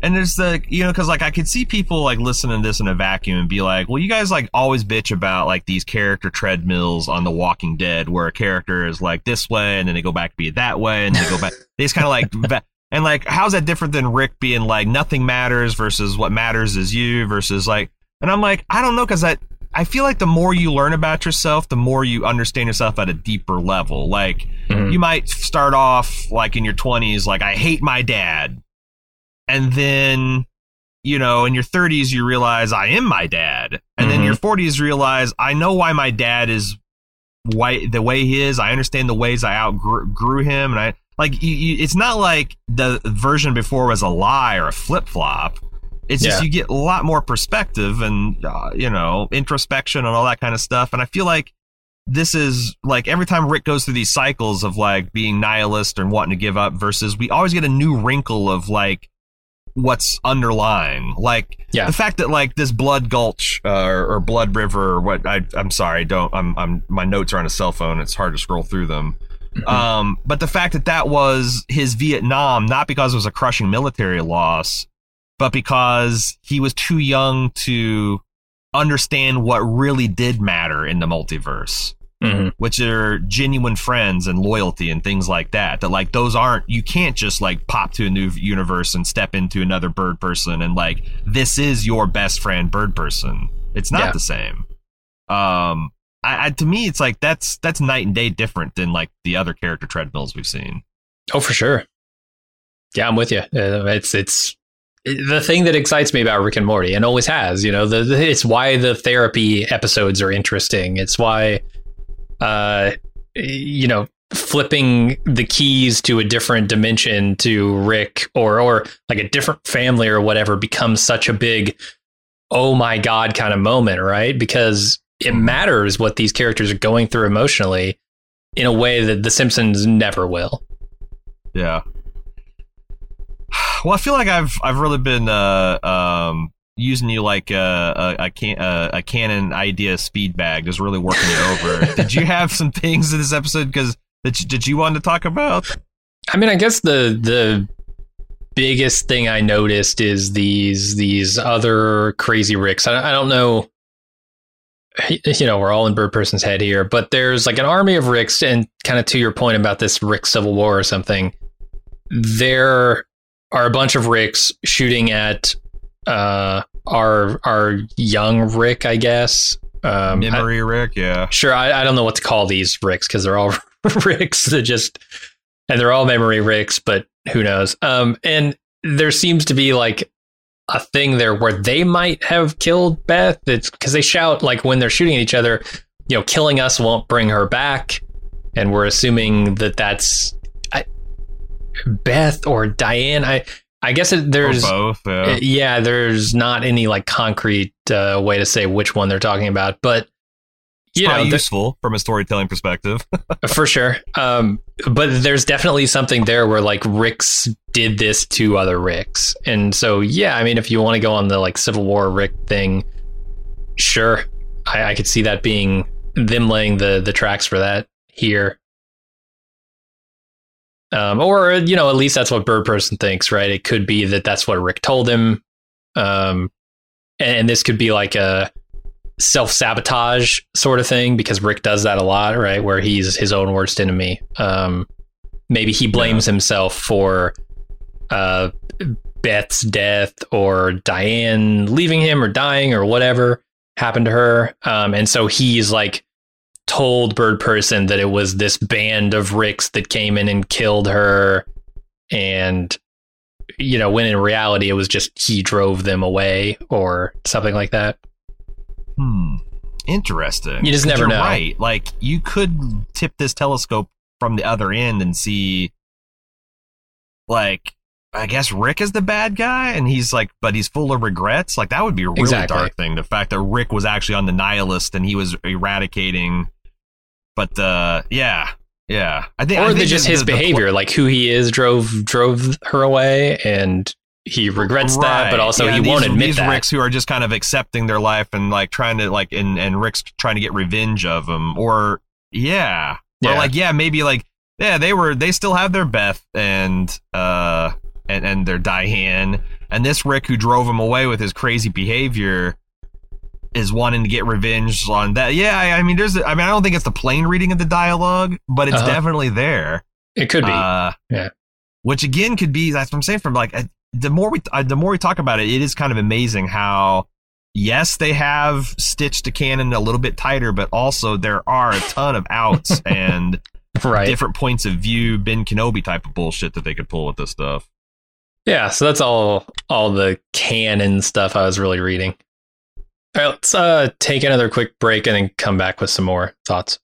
And there's the, you know, because like I could see people like listening to this in a vacuum and be like, well, you guys like always bitch about like these character treadmills on The Walking Dead where a character is like this way and then they go back to be that way and they go back. *laughs* they just kind of like, va- and like, how's that different than Rick being like nothing matters versus what matters is you versus like, and I'm like, I don't know, because that I feel like the more you learn about yourself, the more you understand yourself at a deeper level. Like Mhm. you might start off like in your 20s like I hate my dad. And then you know, in your 30s you realize I am my dad. And then Mhm. your 40s realize I know why my dad is why the way he is. I understand the ways I outgrew him and I like you, you, it's not like the version before was a lie or a flip-flop. It's just you get a lot more perspective and uh, you know, introspection and all that kind of stuff. And I feel like this is like every time Rick goes through these cycles of like being nihilist and wanting to give up versus we always get a new wrinkle of like what's underlying. Like Yeah. the fact that like this blood gulch uh, or, or blood river or what I, i'm sorry don't I'm, I'm my notes are on a cell phone. It's hard to scroll through them. Mhm. um but the fact that that was his vietnam not because it was a crushing military loss but because he was too young to understand what really did matter in the multiverse Mhm. which are genuine friends and loyalty and things like that. That like those aren't you can't just like pop to a new universe and step into another bird person and like this is your best friend bird person. It's not Yeah. the same. Um, I, I to me it's like that's that's night and day different than like the other character treadmills we've seen. Oh, for sure. Yeah, I'm with you. Uh, It's it's the thing that excites me about Rick and Morty, and always has. You know, the, the it's why the therapy episodes are interesting. It's why, uh, you know, flipping the keys to a different dimension to Rick or or like a different family or whatever becomes such a big, oh my god kind of moment, right? Because it matters what these characters are going through emotionally in a way that The Simpsons never will. Yeah. *sighs* Well, I feel like I've I've really been uh, um, using you like a a, a, can, a a canon idea speed bag, just really working you over. *laughs* did you have some things in this episode because that you, did you want to talk about? I mean, I guess the the biggest thing I noticed is these these other crazy Ricks. I, I don't know. You know, we're all in Bird Person's head here, but there's like an army of Ricks, and kind of to your point about this Rick Civil War or something. There are a bunch of Ricks shooting at uh, our our young Rick, I guess. Um, I- Memory Rick, yeah. Sure, I, I don't know what to call these Ricks because they're all *laughs* Ricks that just, and they're all memory Ricks, but who knows? Um, and there seems to be like a thing there where they might have killed Beth. It's because they shout like when they're shooting at each other, you know, killing us won't bring her back, and we're assuming that that's I, Beth or Diane. I I guess it, Or there's both, yeah. yeah, there's not any like concrete uh, way to say which one they're talking about, but you know, useful from a storytelling perspective. *laughs* for sure. Um, but there's definitely something there where like Ricks did this to other Ricks, and so yeah, I mean, if you want to go on the like Civil War Rick thing, sure, I, I could see that being them laying the the tracks for that here. Um, or you know, at least that's what Bird Person thinks, right? It could be that that's what Rick told him, um, and, and this could be like a self sabotage sort of thing because Rick does that a lot, right? Where he's his own worst enemy. Um, maybe he blames himself for uh, Beth's death or Diane leaving him or dying or whatever happened to her, um, and so he's like told Bird Person that it was this band of Ricks that came in and killed her, and you know, when in reality it was just he drove them away or something like that. Hmm. Interesting. You just never know. Right. Like you could tip this telescope from the other end and see like I guess Rick is the bad guy and he's like but he's full of regrets. Like that would be a really Exactly. dark thing. The fact that Rick was actually on the nihilist and he was eradicating but uh yeah. Yeah. I think I or think the, just his the- the pl- behavior, like who he is, drove drove her away, and he regrets that, but also Yeah, he these, won't admit these that. Ricks who are just kind of accepting their life and like trying to like and and Rick's trying to get revenge of him or yeah. Or Yeah. like yeah, maybe like yeah, they were they still have their Beth and uh and and their Diane and this Rick who drove him away with his crazy behavior is wanting to get revenge on that. Yeah, I, I mean there's I mean I don't think it's the plain reading of the dialogue, but it's Uh-huh. definitely there. it could be. Uh, Yeah. Which again could be that's what I'm saying from like uh, the more we uh, the more we talk about it, it is kind of amazing how yes, they have stitched the canon a little bit tighter, but also there are a ton of outs *laughs* and right. different points of view, Ben Kenobi type of bullshit that they could pull with this stuff. Yeah, so that's all all the canon stuff I was really reading. All right, let's uh, take another quick break and then come back with some more thoughts.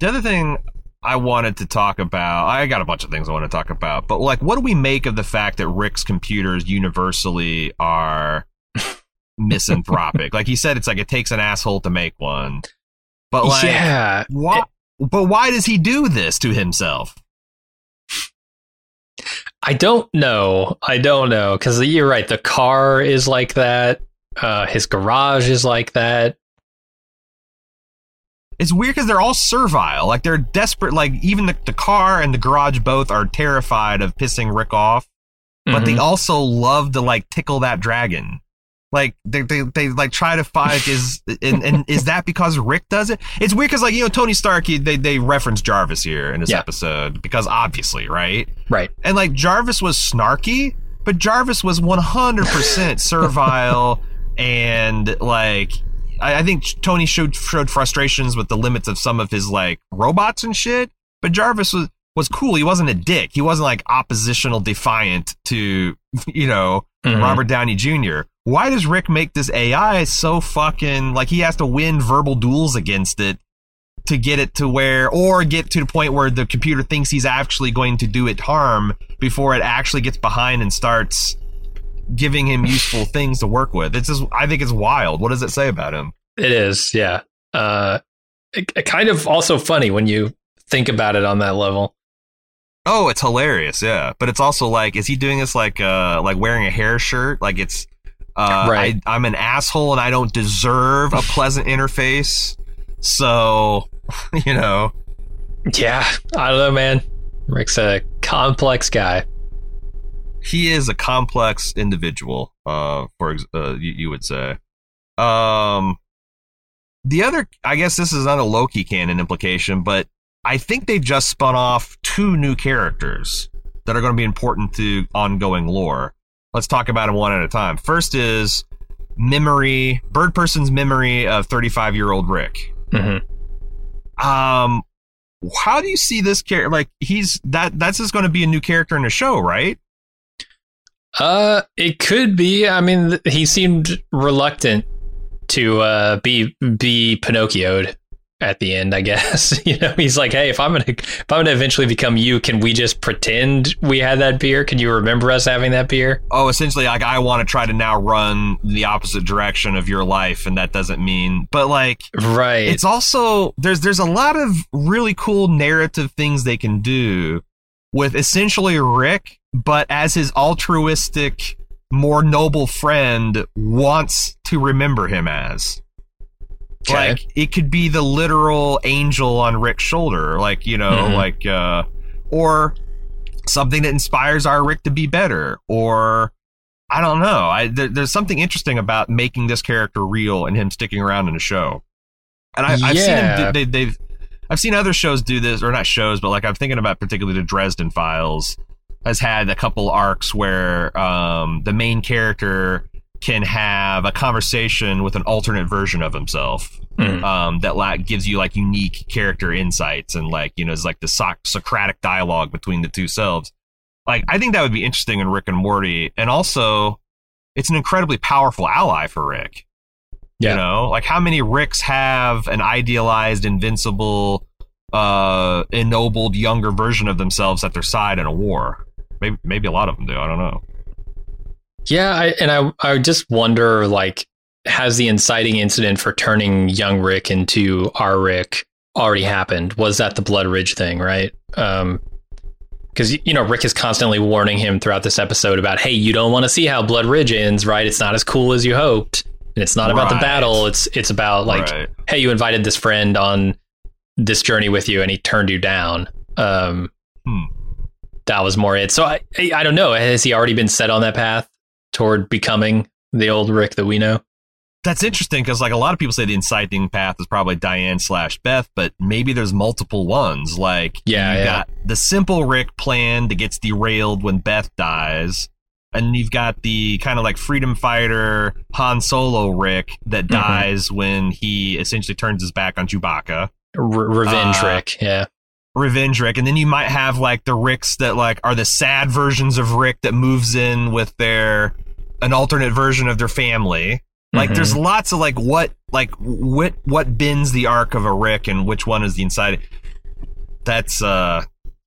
The other thing I wanted to talk about, I got a bunch of things I want to talk about, but like, what do we make of the fact that Rick's computers universally are *laughs* misanthropic? like he said, it's like it takes an asshole to make one. But like, yeah, why? it- but why does he do this to himself? I don't know. I don't know because you're right. The car is like that. Uh, his garage is like that. It's weird because they're all servile. Like they're desperate. Like even the, the car and the garage both are terrified of pissing Rick off, but they Mhm. also love to like tickle that dragon. Like they they, they like try to find is and, and is that because Rick does it? It's weird because like you know Tony Stark he, they they reference Jarvis here in this Yeah. episode because obviously right right. and like Jarvis was snarky, but Jarvis was 100% *laughs* servile and like I, I think Tony showed showed frustrations with the limits of some of his like robots and shit. But Jarvis was was cool. He wasn't a dick. He wasn't like oppositional defiant to *laughs* you know Mhm. Robert Downey Jr. Why does Rick make this AI so fucking like he has to win verbal duels against it to get it to where or get to the point where the computer thinks he's actually going to do it harm before it actually gets behind and starts giving him useful *laughs* things to work with. It's just I think it's wild. What does it say about him? It is. Yeah. Uh, it, it kind of also funny when you think about it on that level. Oh, it's hilarious, yeah. But it's also like, is he doing this like uh like wearing a hair shirt? Like it's uh Right. I, I'm an asshole and I don't deserve a pleasant interface. So *laughs* you know. Yeah. I don't know, man. Rick's a complex guy. he is a complex individual uh for uh, you, you would say um the other i guess this is not a low-key canon implication but i think they just spun off two new characters that are going to be important to ongoing lore let's talk about them one at a time. First is memory bird person's memory of 35 year old rick. Hmm um how do you see this character like he's that that's just going to be a new character in the show right? Uh, it could be. I mean, he seemed reluctant to uh be be Pinocchioed at the end. I guess *laughs* you know he's like, hey, if I'm gonna if I'm gonna eventually become you, can we just pretend we had that beer? Can you remember us having that beer? oh, essentially, like I want to try to now run the opposite direction of your life, and that doesn't mean, but like Right. it's also there's there's a lot of really cool narrative things they can do with essentially Rick, but as his altruistic, more noble friend wants to remember him as. Okay. Like it could be the literal angel on Rick's shoulder, like you know, Mhm. like uh, or something that inspires our Rick to be better, or I don't know. I there, there's something interesting about making this character real and him sticking around in a show. And I, I've seen him. They, they've I've seen other shows do this, or not shows, but like I'm thinking about particularly the Dresden Files has had a couple arcs where um, the main character can have a conversation with an alternate version of himself Mhm. um, that la- gives you like unique character insights and like you know it's like the Soc- Socratic dialogue between the two selves. Like I think that would be interesting in Rick and Morty, and also it's an incredibly powerful ally for Rick. Yeah. You know, like how many Ricks have an idealized, invincible, uh, ennobled younger version of themselves at their side in a war? Maybe, maybe a lot of them do. I don't know. Yeah, I, and I I just wonder like has the inciting incident for turning young Rick into our Rick already happened? Was that the Blood Ridge thing, right? Um because you know Rick is constantly warning him throughout this episode about, hey, you don't want to see how Blood Ridge ends, right? It's not as cool as you hoped, and it's not about the battle. It's it's about like, Right. hey, you invited this friend on this journey with you, and he turned you down. Um, Hmm. that was more it. So I, I I don't know. Has he already been set on that path toward becoming the old Rick that we know? That's interesting because, like, a lot of people say the inciting path is probably Diane slash Beth, but maybe there's multiple ones. Like, Yeah, you yeah. got the simple Rick plan that gets derailed when Beth dies, and you've got the kind of like freedom fighter Han Solo Rick that Mhm. dies when he essentially turns his back on Chewbacca. Re- revenge Uh, Rick. Yeah. Revenge Rick, and then you might have like the Ricks that like are the sad versions of Rick that moves in with their an alternate version of their family. Like Mhm. there's lots of like what like what what bends the arc of a Rick and which one is the inside. That's uh,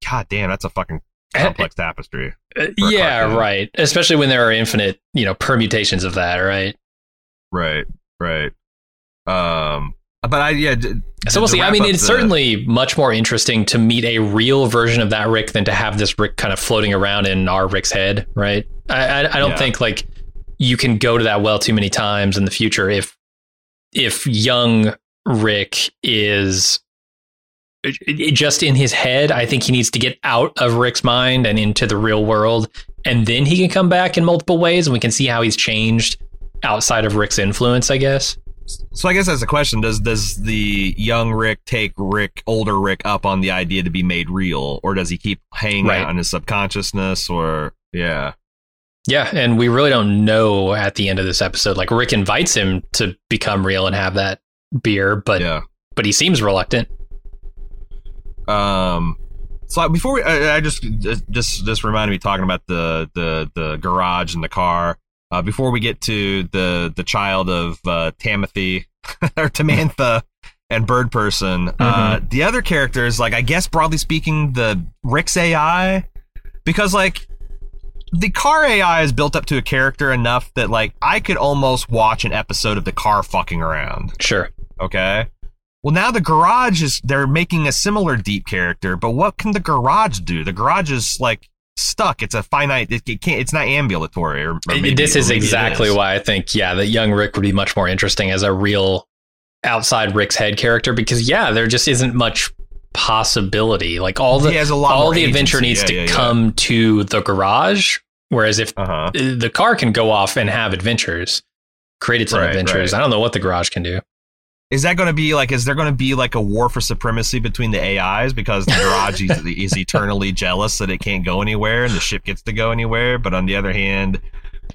god damn, that's a fucking complex tapestry. A yeah, right. Especially when there are infinite, you know, permutations of that, right? Right, right. Um, but I yeah. d- So we'll see. I mean, it's the- certainly much more interesting to meet a real version of that Rick than to have this Rick kind of floating around in our Rick's head, right? I, I, I don't Yeah. think like you can go to that well too many times in the future if if young Rick is just in his head. I think he needs to get out of Rick's mind and into the real world, and then he can come back in multiple ways, and we can see how he's changed outside of Rick's influence. I guess. So I guess that's the question: Does does the young Rick take Rick, older Rick, up on the idea to be made real, or does he keep hanging Right. out in his subconsciousness? Or yeah, Yeah, and we really don't know at the end of this episode. Like Rick invites him to become real and have that beer, but yeah. but he seems reluctant. Um, so before we, I, I just just just reminded me talking about the the the garage and the car. Uh, before we get to the the child of uh, Timothy *laughs* or Tamantha and Bird Person, uh, the other characters, like I guess broadly speaking, the Rick's AI, because like the car AI is built up to a character enough that like I could almost watch an episode of the car fucking around. Sure. Okay. Well, now the garage is, they're making a similar deep character, but what can the garage do? The garage is like stuck. It's a finite, it, it can't, it's not ambulatory. Or, or maybe- this is exactly is. why I think yeah, that young Rick would be much more interesting as a real outside Rick's head character because yeah, there just isn't much possibility. Like all the He has a lot all the adventure agency. needs Yeah, to yeah, yeah. come to the garage, whereas if Uh-huh. the car can go off and have adventures, create its own Right, adventures. right. I don't know what the garage can do. Is that going to be like, is there going to be like a war for supremacy between the AIs because the garage is, *laughs* is eternally jealous that it can't go anywhere and the ship gets to go anywhere? But on the other hand,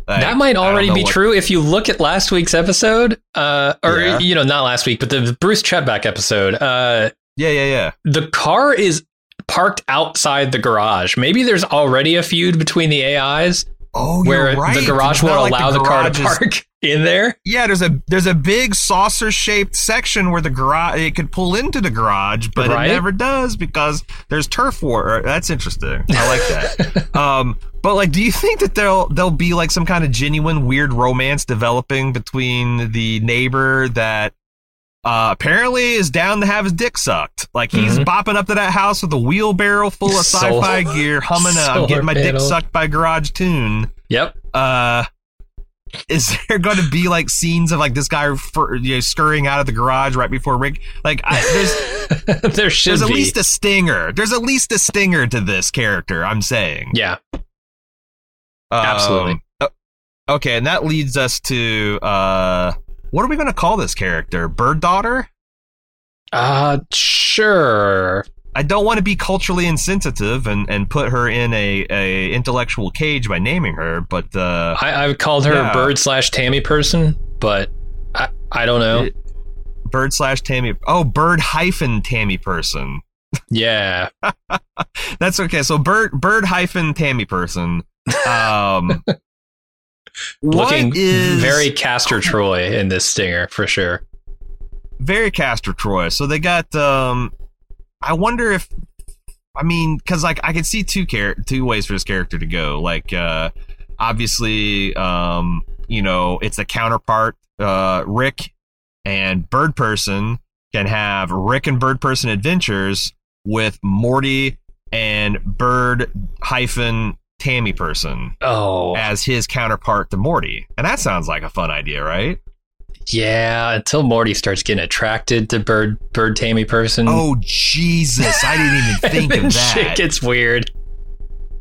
like, that might already be what- true if you look at last week's episode, uh, or Yeah. you know, not last week, but the Bruce Chetback episode. Uh, Yeah, yeah, yeah. the car is parked outside the garage. Maybe there's already a feud between the AIs Oh, where you're right. the garage won't like allow the, car to is- park *laughs* in there. Yeah, there's a there's a big saucer shaped section where the garage it could pull into the garage, but Right. it never does because there's turf war. That's interesting. I like that. *laughs* um, but like, do you think that there'll there'll be like some kind of genuine weird romance developing between the neighbor that uh, apparently is down to have his dick sucked? Like he's Mhm. bopping up to that house with a wheelbarrow full of Solar- sci-fi gear, humming a "I'm getting my dick sucked by garage tune." Yep. uh is *laughs* there going to be like scenes of like this guy for, you know, scurrying out of the garage right before Rick? Like, I, there's *laughs* there should there's at be. least a stinger. There's at least a stinger to this character. I'm saying. yeah. Um, absolutely. okay, and that leads us to uh, what are we going to call this character? Bird daughter? Uh, sure. I don't want to be culturally insensitive and, and put her in a, a intellectual cage by naming her, but uh, I, I called her Yeah. bird slash Tammy person, but I, I don't know. It- bird slash Tammy. Oh, bird hyphen Tammy person. *laughs* yeah. That's okay. So bird bird hyphen Tammy person. *laughs* Um, Looking is very Castor Troy in this stinger for sure. very Castor Troy. So they got. Um, I wonder if. I mean, because like I could see two char- two ways for this character to go. Like, uh, obviously, um, you know, it's a counterpart. Uh, Rick and Bird Person can have Rick and Bird Person adventures with Morty and Bird hyphen Tammy Person Oh, as his counterpart to Morty, and that sounds like a fun idea, right? yeah. Until Morty starts getting attracted to bird bird Tammy person. Oh Jesus! I didn't even *laughs* think of shit gets weird.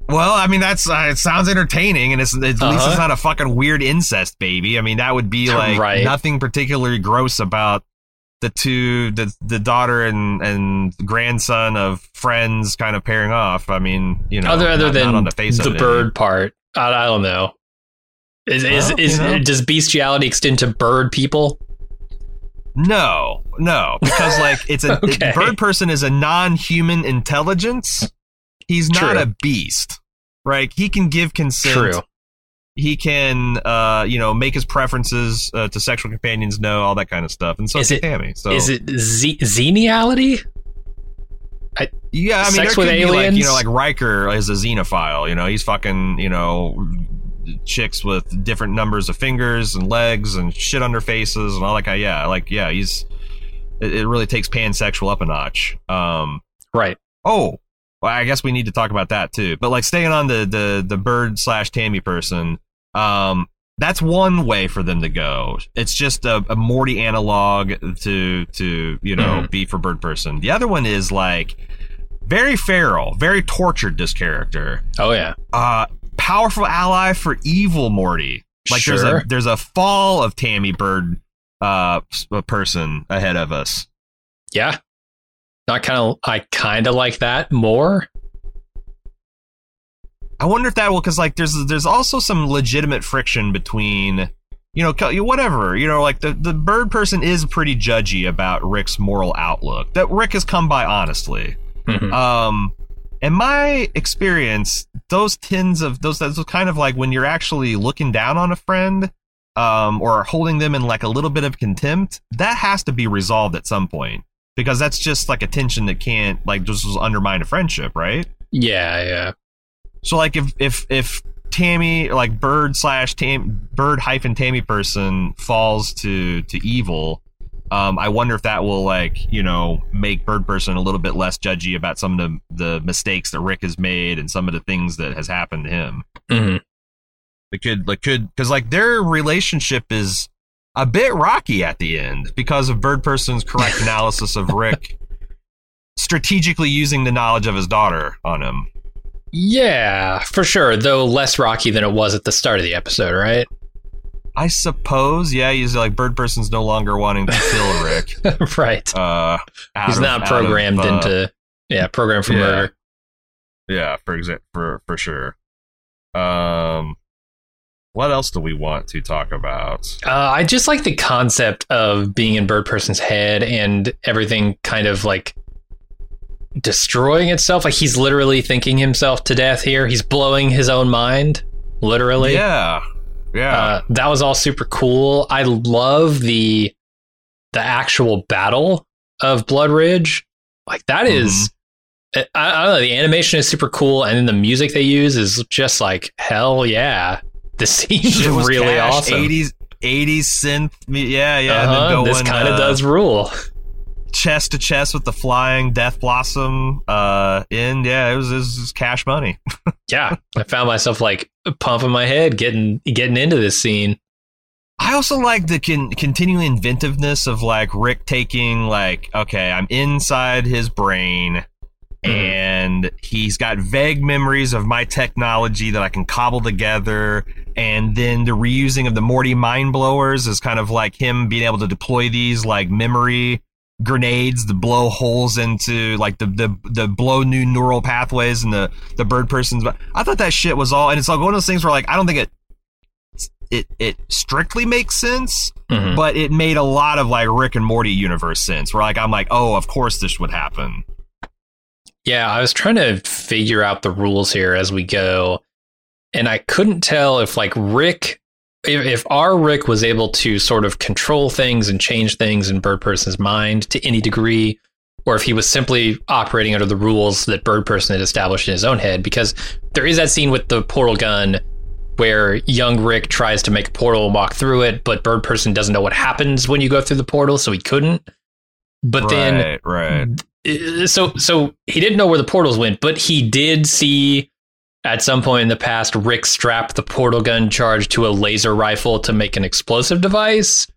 Well, I mean, that's uh, it sounds entertaining, and it's at least Uh-huh. it's not a fucking weird incest baby. I mean, that would be *laughs* like Right. nothing particularly gross about the two, the the daughter and and grandson of friends kind of pairing off. I mean, you know, other other not- than not on the face the it. bird part, I, I don't know. Is, is, Well, is, know. does bestiality extend to bird people? No, no, because like it's a *laughs* Okay. bird person is a non-human intelligence. He's not True. a beast, right? He can give consent. True. He can, uh, you know, make his preferences uh, to sexual companions know all that kind of stuff, and so Is it- Tammy. So Is it ze- xeniality? Yeah, I mean, Sex there with could be like you know, like Riker is a xenophile. You know, he's fucking you know chicks with different numbers of fingers and legs and shit on their faces and all that kind. of, yeah, like yeah, he's it, it really takes pansexual up a notch. Um, Right. oh, well, I guess we need to talk about that too. But like staying on the the the bird slash Tammy person, um, that's one way for them to go. It's just a, a Morty analog to to you know Mhm. be for bird person. The other one is like very feral, very tortured. This character, Oh yeah. uh, powerful ally for evil Morty. Like there's Sure. a there's a fall of Tammy Bird uh person ahead of us. Yeah. Not kind of. I kind of like that more. I wonder if that will because like there's there's also some legitimate friction between you know whatever you know like the the bird person is pretty judgy about Rick's moral outlook that Rick has come by honestly. Mhm. Um, in my experience, those tins of those that's kind of like when you're actually looking down on a friend, um, or holding them in like a little bit of contempt. That has to be resolved at some point because that's just like a tension that can't like just undermine a friendship, right? Yeah. Yeah. So like if if if Tammy like bird slash tam bird hyphen Tammy person falls to to evil, um, I wonder if that will like you know make bird person a little bit less judgy about some of the the mistakes that Rick has made and some of the things that has happened to him. Mm-hmm. It could like could because like their relationship is a bit rocky at the end because of bird person's correct *laughs* analysis of Rick strategically using the knowledge of his daughter on him. Yeah, for sure. Though less rocky than it was at the start of the episode, right? I suppose, yeah, he's like bird person's no longer wanting to kill *laughs* Rick. right. Uh, He's of- not programmed of, uh, into. Yeah, programmed for yeah. murder. Yeah, for exa- for for sure. Um, what else do we want to talk about? Uh, I just like the concept of being in Bird Person's head and everything kind of like destroying itself. Like he's literally thinking himself to death here. He's blowing his own mind, literally. Yeah, yeah. Uh, that was all super cool. I love the the actual battle of Blood Ridge. Like that is- I, I don't know. The animation is super cool, and then the music they use is just like hell yeah. The scene's Shit was really cash, awesome. 80s 80s synth. Yeah, yeah. Uh-huh, this kind of uh, does rule. Chest to chest with the flying Death Blossom. Uh, in yeah, it was, it was cash money. *laughs* Yeah, I found myself like pumping my head, getting getting into this scene. I also like the con- continuing inventiveness of like Rick taking like okay, I'm inside his brain Mhm. and he's got vague memories of my technology that I can cobble together and then the reusing of the Morty mind blowers is kind of like him being able to deploy these like memory grenades to blow holes into like the the the blow new neural pathways and the the bird person's but I thought that shit was all and it's like one of those things where like I don't think it it it strictly makes sense Mhm. but it made a lot of like Rick and Morty universe sense. Where like I'm like, oh, of course this would happen. Yeah, I was trying to figure out the rules here as we go, and I couldn't tell if like Rick, if, if our Rick was able to sort of control things and change things in Bird Person's mind to any degree, or if he was simply operating under the rules that Bird Person had established in his own head. Because there is that scene with the portal gun where young Rick tries to make a portal and walk through it, but Bird Person doesn't know what happens when you go through the portal, so he couldn't. But then right, right. uh, so so he didn't know where the portals went, but he did see at some point in the past Rick strapped the portal gun charge to a laser rifle to make an explosive device.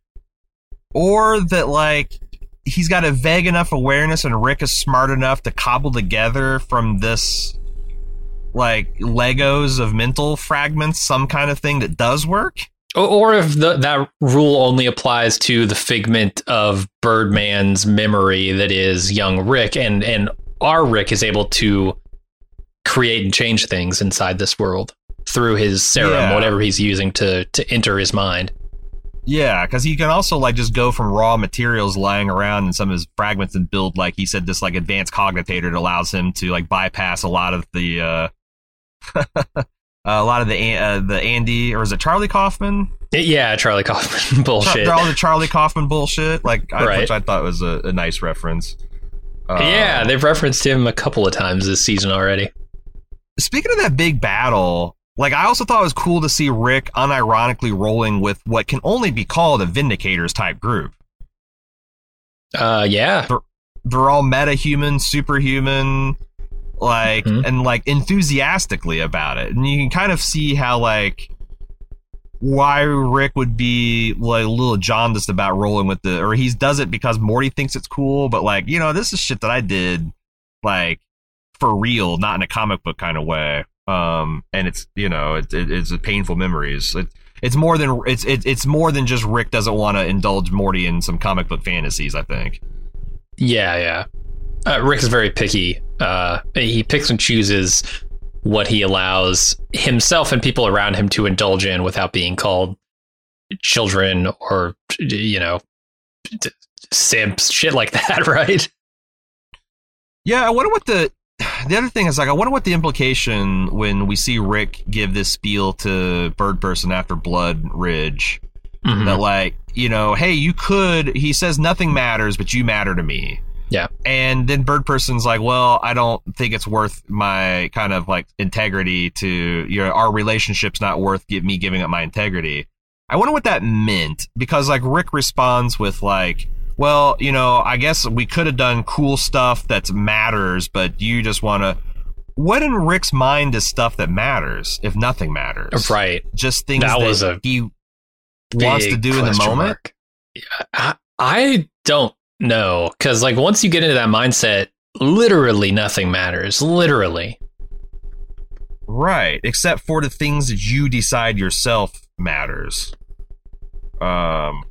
Or that like he's got a vague enough awareness, and Rick is smart enough to cobble together from this like Legos of mental fragments some kind of thing that does work. Or, if the, that rule only applies to the figment of Birdman's memory that is young Rick, and and our Rick is able to create and change things inside this world. through his serum, Yeah. whatever he's using to to enter his mind. Yeah, because he can also like just go from raw materials lying around in some of his fragments and build like he said this like advanced cogitator that allows him to like bypass a lot of the uh *laughs* a lot of the uh, the Andy or is it Charlie Kaufman? Yeah, Charlie Kaufman *laughs* bullshit. All the Charlie Kaufman bullshit, like I, Right. which I thought was a, a nice reference. Uh, yeah, they've referenced him a couple of times this season already. Speaking of that big battle, like I also thought it was cool to see Rick unironically rolling with what can only be called a Vindicators type group. Uh, yeah, they're they're all meta-human, superhuman, like Mhm. and like enthusiastically about it. And you can kind of see how like why Rick would be like a little jaundiced about rolling with the or he does it because Morty thinks it's cool, but like, you know, this is shit that I did like for real, not in a comic book kind of way. Um and it's you know, it, it, it's painful memories. It, it's more than it's it, it's more than just Rick doesn't want to indulge Morty in some comic book fantasies, I think. yeah, yeah. Uh, Rick is very picky. Uh, he picks and chooses what he allows himself and people around him to indulge in without being called children or you know simps, shit like *laughs* that, right? Yeah, I wonder what the *sighs* the other thing is like I wonder what the implication when we see Rick give this spiel to Bird Person after Blood Ridge Mhm. that like, you know, hey, you could he says nothing matters, but you matter to me. Yeah. And then Bird Person's like, well, I don't think it's worth my kind of like integrity to you know, our relationship's not worth me giving up my integrity. I wonder what that meant because like Rick responds with like, well, you know, I guess we could have done cool stuff that matters, but you just want to. What in Rick's mind is stuff that matters if nothing matters? Right. Just things That that, was a he wants to do in the moment. I, I don't know because like once you get into that mindset, literally nothing matters. Literally. Right, except for the things that you decide yourself matters. Um,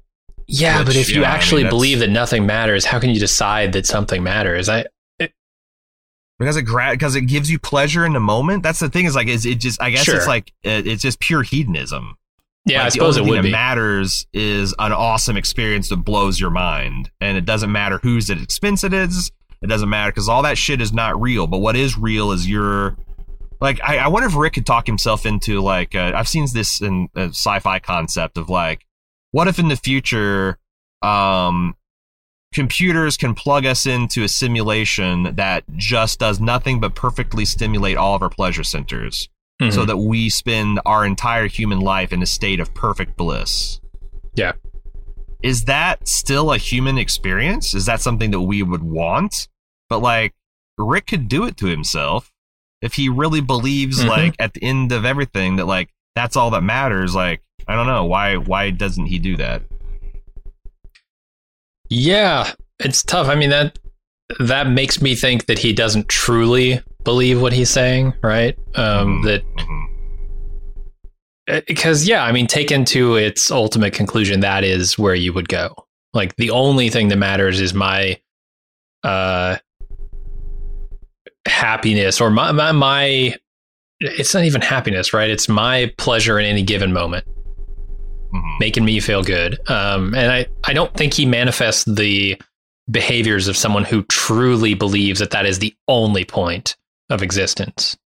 Yeah, Which, but if you yeah, I mean, actually believe that nothing matters, how can you decide that something matters? I because it because it gives you pleasure in the moment. That's the thing. Is like is it just I guess Sure. it's like it, it's just pure hedonism. yeah, Like, I suppose the it would thing be. that matters is an awesome experience that blows your mind, and it doesn't matter whose at expense it is. It doesn't matter because all that shit is not real. But what is real is your like. I, I wonder if Rick could talk himself into like uh, I've seen this in a sci-fi concept of like, what if in the future, um, computers can plug us into a simulation that just does nothing but perfectly stimulate all of our pleasure centers Mhm. so that we spend our entire human life in a state of perfect bliss. Yeah. Is that still a human experience? Is that something that we would want? But like Rick could do it to himself if he really believes Mhm. like at the end of everything that like that's all that matters like I don't know why why doesn't he do that? yeah, it's tough. I mean that that makes me think that he doesn't truly believe what he's saying, right? Um, Mhm. That because yeah, I mean, taken to its ultimate conclusion, that is where you would go. Like the only thing that matters is my uh happiness or my my, my it's not even happiness, right? It's my pleasure in any given moment, Mhm. making me feel good. Um, and I, I don't think he manifests the behaviors of someone who truly believes that that is the only point of existence.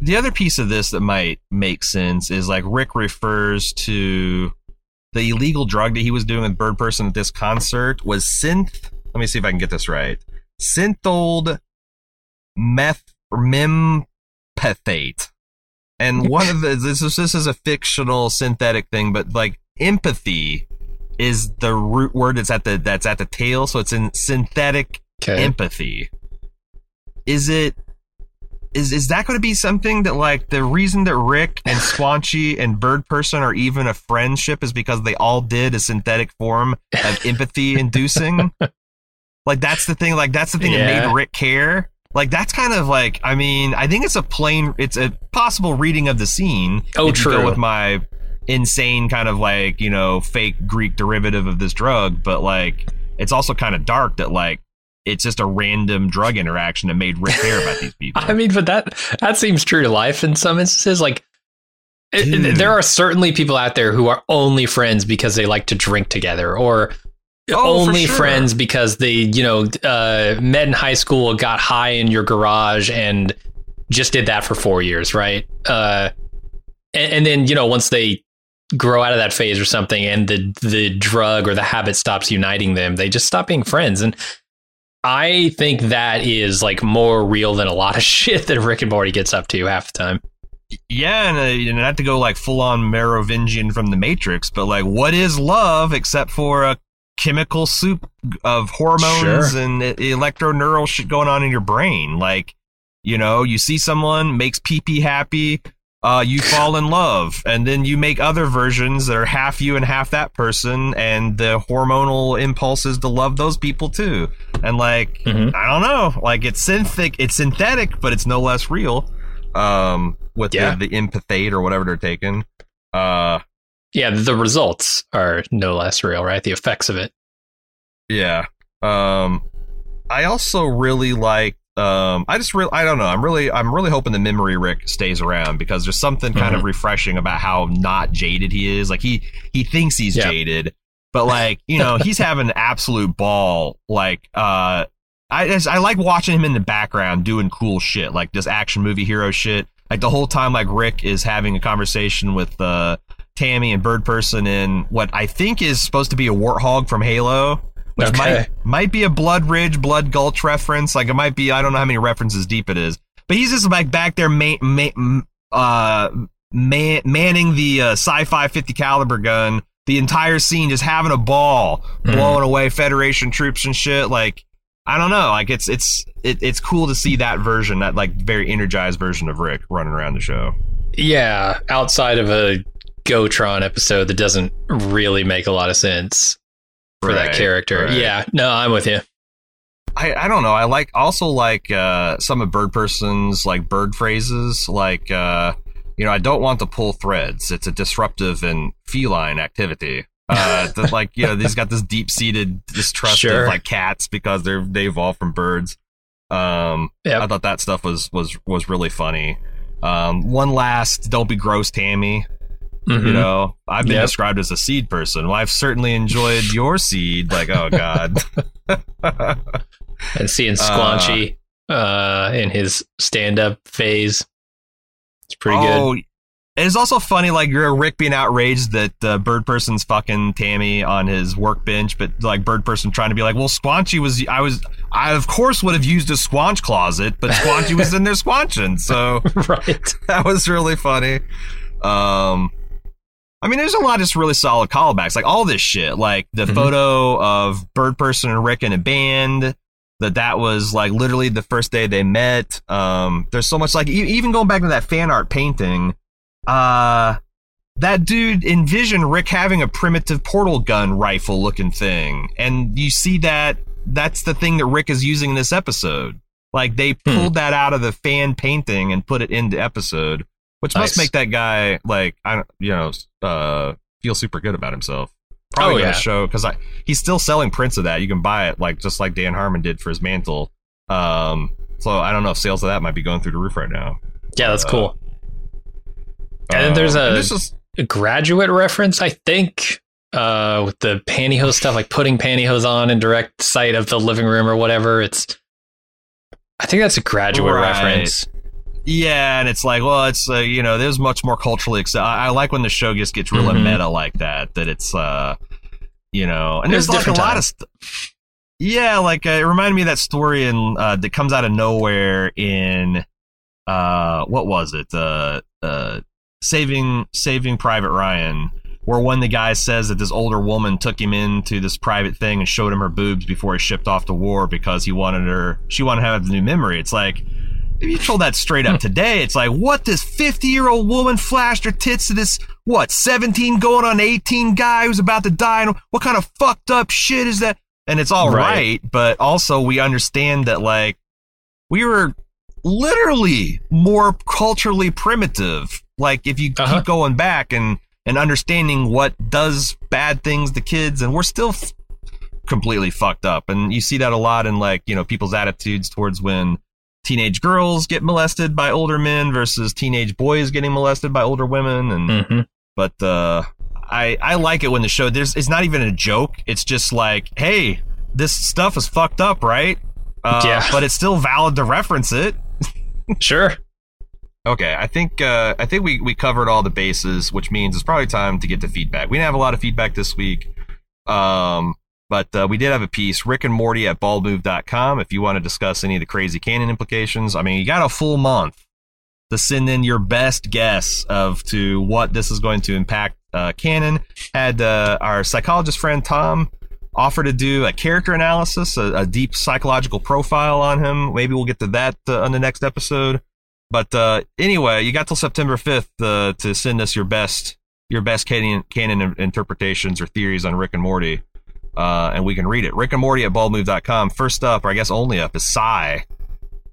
the other piece of this that might make sense is like Rick refers to the illegal drug that he was doing with Bird Person at this concert was synth. Let me see if I can get this right. Synthold meth memphethate. And *laughs* one of the this is this is a fictional synthetic thing, but like empathy is the root word that's at the that's at the tail, so it's in synthetic Okay. empathy. Is it is is that going to be something that like the reason that Rick and *laughs* Squanchy and Bird Person are even a friendship is because they all did a synthetic form of *laughs* empathy inducing? like that's the thing. Like that's the thing that made Rick care. Like that's kind of like I mean I think it's a plain it's a possible reading of the scene. Oh, true. Go with my insane kind of like you know fake Greek derivative of this drug, but like it's also kind of dark that like it's just a random drug interaction that made Rick care about these *laughs* people. I mean, but that that seems true to life in some instances. Like it- there are certainly people out there who are only friends because they like to drink together, or Oh, only sure. friends because they, you know, uh, met in high school, got high in your garage, and just did that for four years, right? Uh, and, and then you know once they grow out of that phase or something, and the the drug or the habit stops uniting them, they just stop being friends. And I think that is like more real than a lot of *laughs* shit that Rick and Morty gets up to half the time. Yeah, and, uh, and not to go like full on Merovingian from the Matrix, but like, what is love except for a chemical soup of hormones Sure. and electroneural shit going on in your brain? Like, you know, you see someone makes pee pee happy, uh, you fall in love, and then you make other versions that are half you and half that person, and the hormonal impulses to love those people too. And like, Mhm. I don't know, like it's synthetic, it's synthetic, but it's no less real. Um, with Yeah. the, the empathate or whatever they're taking. Uh, Yeah, the results are no less real, right? The effects of it. yeah. Um, I also really like. Um, I just really, I don't know. I'm really, I'm really hoping the memory Rick stays around because there's something kind of refreshing about how not jaded he is. Like he, he thinks he's Yeah. jaded, but like you know, he's having an absolute ball. Like, uh, I just, I like watching him in the background doing cool shit, like this action movie hero shit. Like the whole time, like Rick is having a conversation with uh, Tammy and Bird Person in what I think is supposed to be a warthog from Halo, which Okay. might might be a Blood Ridge, Blood Gulch reference. Like it might be. I don't know how many references deep it is, but he's just like back there, ma- ma- uh, man- manning the uh, sci-fi 50 caliber gun. The entire scene just having a ball, Mhm. blowing away Federation troops and shit. Like I don't know. Like it's it's it, it's cool to see that version, that like very energized version of Rick running around the show. Yeah, outside of a Gotron episode that doesn't really make a lot of sense for that character. right. Yeah, no, I'm with you. I, I don't know. I like also like uh, some of Bird Person's like bird phrases, like uh, you know, I don't want to pull threads. It's a disruptive and feline activity. Uh, *laughs* the, like you know, he's got this deep seated distrust Sure. of like cats because they're they evolved from birds. Um, Yep. I thought that stuff was was was really funny. Um, one last, don't be gross, Tammy. You Mhm. know, I've been Yep. described as a seed person. Well, I've certainly enjoyed your seed. Like, oh god. *laughs* *laughs* And seeing Squanchy uh, in his stand up phase. It's pretty good. oh, it's also funny, like you're Rick being outraged that uh, Bird Person's fucking Tammy on his workbench, but like Bird Person trying to be like, well, Squanchy was, I was, I of course would have used a squanch closet, but Squanchy was in there *laughs* squanching, so right. that was really funny. Um, I mean, there's a lot of just really solid callbacks, like all this shit, like the Mhm. photo of Bird Person and Rick in a band. That that was like literally the first day they met. Um, there's so much like e- even going back to that fan art painting. Uh, that dude envisioned Rick having a primitive portal gun rifle looking thing, and you see that that's the thing that Rick is using in this episode. Like they Hmm. pulled that out of the fan painting and put it into episode, which must make that guy like I don't you know uh feel super good about himself. Probably Oh, gonna yeah. show because I he's still selling prints of that. You can buy it like just like Dan Harmon did for his mantle. Um, so I don't know if sales of that might be going through the roof right now. Yeah, that's Uh, cool. And then there's Um, a- is A graduate reference, I think, uh, with the pantyhose stuff, like putting pantyhose on in direct sight of the living room or whatever. It's, I think that's a graduate Right. reference. Yeah, and it's like, well, it's uh, you know, there's much more culturally. Accept- I, I like when the show just gets real Mhm. meta like that. That it's, uh, you know, and was there's like a different lot of. St- yeah, like uh, it reminded me of that story in uh, that comes out of nowhere in, uh, what was it? Uh, uh, saving Saving Private Ryan. Where one of the guys says that this older woman took him into this private thing and showed him her boobs before he shipped off to war because he wanted her, she wanted to have the new memory. It's like, if you told that straight up today, it's like, what this 50 year old woman flashed her tits to this, what, 17 going on 18 guy who's about to die? And what kind of fucked up shit is that? And it's all Right. right, but also we understand that, like, we were literally more culturally primitive. Like, if you Uh-huh. keep going back and, and understanding what does bad things to kids, and we're still f- completely fucked up. And you see that a lot in like, you know, people's attitudes towards when teenage girls get molested by older men versus teenage boys getting molested by older women. And, Mm-hmm. but, uh, I, I like it when the show, there's, it's not even a joke. It's just like, hey, this stuff is fucked up, right? Uh, Yeah. But it's still valid to reference it. *laughs* *laughs* Sure. Okay, I think uh, I think we, we covered all the bases, which means it's probably time to get to feedback. We didn't have a lot of feedback this week, um, but uh, we did have a piece. Rick and Morty at baldmove.com. If you want to discuss any of the crazy canon implications, I mean, you got a full month to send in your best guess of to what this is going to impact uh, canon. Had uh, our psychologist friend Tom offer to do a character analysis, a, a deep psychological profile on him. Maybe we'll get to that uh, on the next episode. But uh, anyway, you got till September fifth uh, to send us your best your best canon, canon interpretations or theories on Rick and Morty, uh, and we can read it. Rick and Morty at baldmove.com. First up, or I guess only up, is Psy.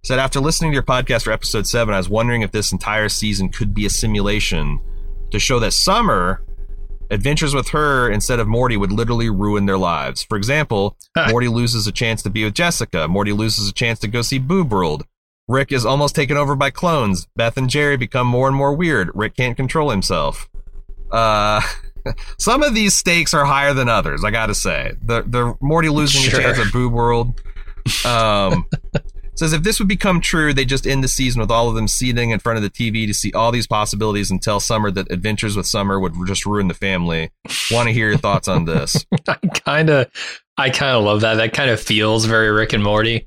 Said after listening to your podcast for episode seven, I was wondering if this entire season could be a simulation to show that Summer adventures with her instead of Morty would literally ruin their lives. For example, Morty loses a chance to be with Jessica. Morty loses a chance to go see Boob World. Rick is almost taken over by clones. Beth and Jerry become more and more weird. Rick can't control himself. Uh, *laughs* *laughs* some of these stakes are higher than others. I gotta say, the the Morty losing Sure. a chance at Boob World. Um, *laughs* says if this would become true, they just end the season with all of them sitting in front of the TV to see all these possibilities and tell Summer that Adventures with Summer would just ruin the family. Want to hear your thoughts on this? *laughs* I kind of, I kind of love that. That kind of feels very Rick and Morty.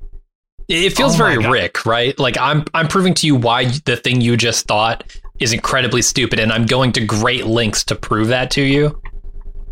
It feels Oh very God. Rick, right? Like I'm, I'm proving to you why the thing you just thought is incredibly stupid, and I'm going to great lengths to prove that to you.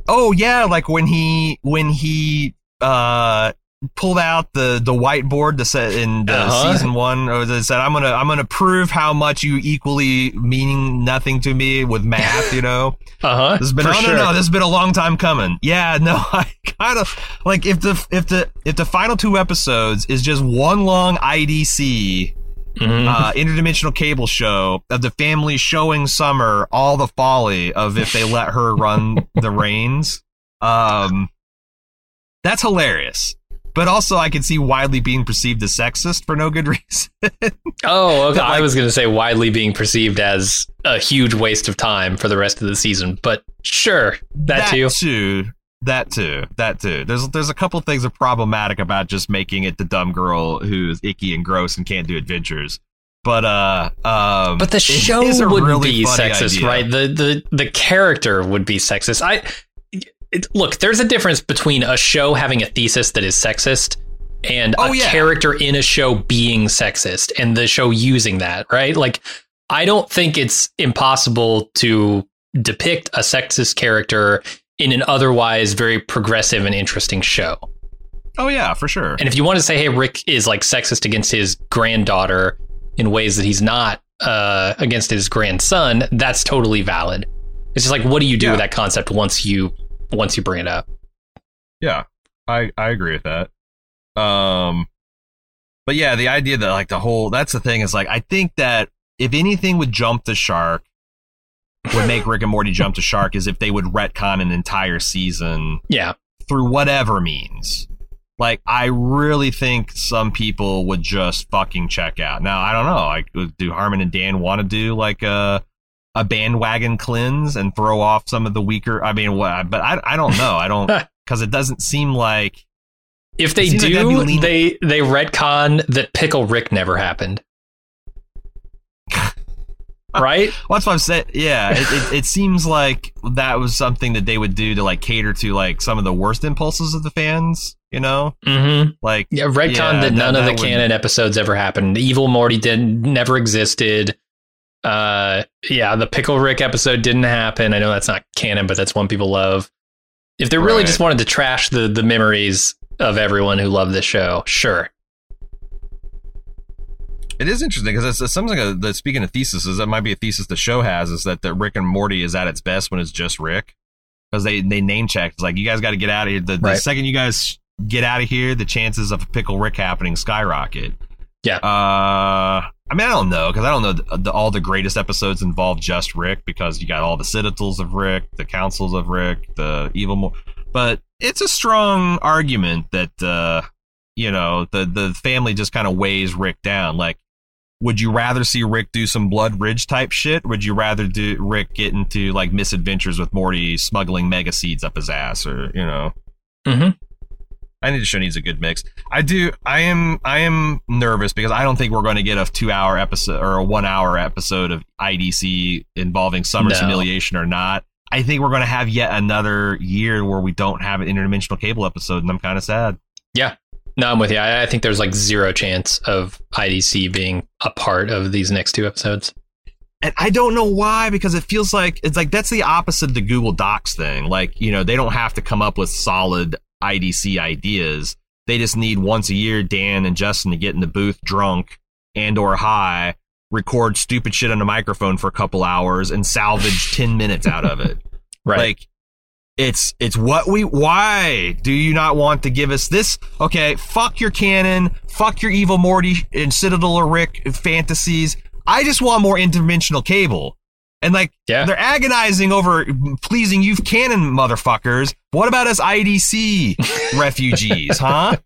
Oh yeah, like when he when he uh pulled out the the whiteboard to set in the Uh-huh. season one or they said I'm gonna I'm gonna prove how much you equally meaning nothing to me with math, you know. *laughs* Uh huh. This has been For no sure. no no, this has been a long time coming. Yeah, *laughs* no, I kind of like if the if the if the final two episodes is just one long IDC Mhm. uh, interdimensional cable show of the family showing Summer all the folly of if they let her run *laughs* the reins. Um, that's hilarious. But also, I can see widely being perceived as sexist for no good *laughs* reason. oh, okay. *laughs* I was going to say widely being perceived as a huge waste of time for the rest of the season, but sure, that, too. too. That too. That too. There's there's a couple things that are problematic about just making it the dumb girl who's icky and gross and can't do adventures. But uh, um, But the show wouldn't really be sexist, idea. right? The the the character would be sexist. I it, look, there's a difference between a show having a thesis that is sexist and Oh, a yeah. character in a show being sexist and the show using that, right? Like I don't think it's impossible to depict a sexist character in an otherwise very progressive and interesting show. Oh yeah, for sure. And if you want to say, hey, Rick is like sexist against his granddaughter in ways that he's not uh, against his grandson, that's totally valid. It's just like, what do you do Yeah. with that concept once you once you bring it up? Yeah, I I agree with that. Um, but yeah, the idea that like the whole that's the thing is like I think that if anything would jump the shark, would make Rick and Morty jump to shark is if they would retcon an entire season Yeah, through whatever means. Like I really think some people would just fucking check out. Now I don't know. Like, do Harmon and Dan want to do like a a bandwagon cleanse and throw off some of the weaker? I mean, what? But I I don't know. I don't *laughs* because it doesn't seem like if they like do, lean- they they retcon that Pickle Rick never happened. Right? *laughs* Well, that's what I'm saying. Yeah, it, it, it seems like that was something that they would do to like cater to like some of the worst impulses of the fans. You know, Mm-hmm. like Yeah, retcon Yeah, that that- none of the that would- canon episodes ever happened. The Evil Morty didn't never existed. Uh, yeah, the Pickle Rick episode didn't happen. I know that's not canon, but that's one people love. If they really Right. just wanted to trash the the memories of everyone who loved the show, sure. It is interesting because it's, it's something that- that speaking of theses, that might be a thesis the show has is that the Rick and Morty is at its best when it's just Rick because they they name check. It's like you guys got to get out of here. The, the second you guys get out of here, the chances of a pickle Rick happening skyrocket. Yeah. Uh, I mean, I don't know because I don't know the, the, all the greatest episodes involve just Rick because you got all the citadels of Rick, the councils of Rick, the evil. Mo- but it's a strong argument that uh, you know the the family just kind of weighs Rick down. Like, would you rather see Rick do some Blood Ridge type shit? Would you rather do Rick get into like misadventures with Morty smuggling mega seeds up his ass, or you know? Mm-hmm. I need to show needs a good mix. I do. I am. I am nervous because I don't think we're going to get a two-hour episode or a one-hour episode of IDC involving Summer's No. humiliation or not. I think we're going to have yet another year where we don't have an interdimensional cable episode, and I'm kind of sad. No, I'm with you. I, I think there's like zero chance of IDC being a part of these next two episodes. And I don't know why, because it feels like it's like that's the opposite of the Google Docs thing. Like, you know, they don't have to come up with solid IDC ideas. They just need once a year Dan and Justin to get in the booth drunk and or high, record stupid shit on a microphone for a couple hours and salvage 10 minutes out of it. *laughs* Right. Like it's it's what we why do you not want to give us this? Okay, fuck your canon, fuck your evil Morty and Citadel or Rick fantasies. I just want more interdimensional cable. And like yeah. they're agonizing over pleasing you canon motherfuckers. What about us IDC *laughs* refugees, huh?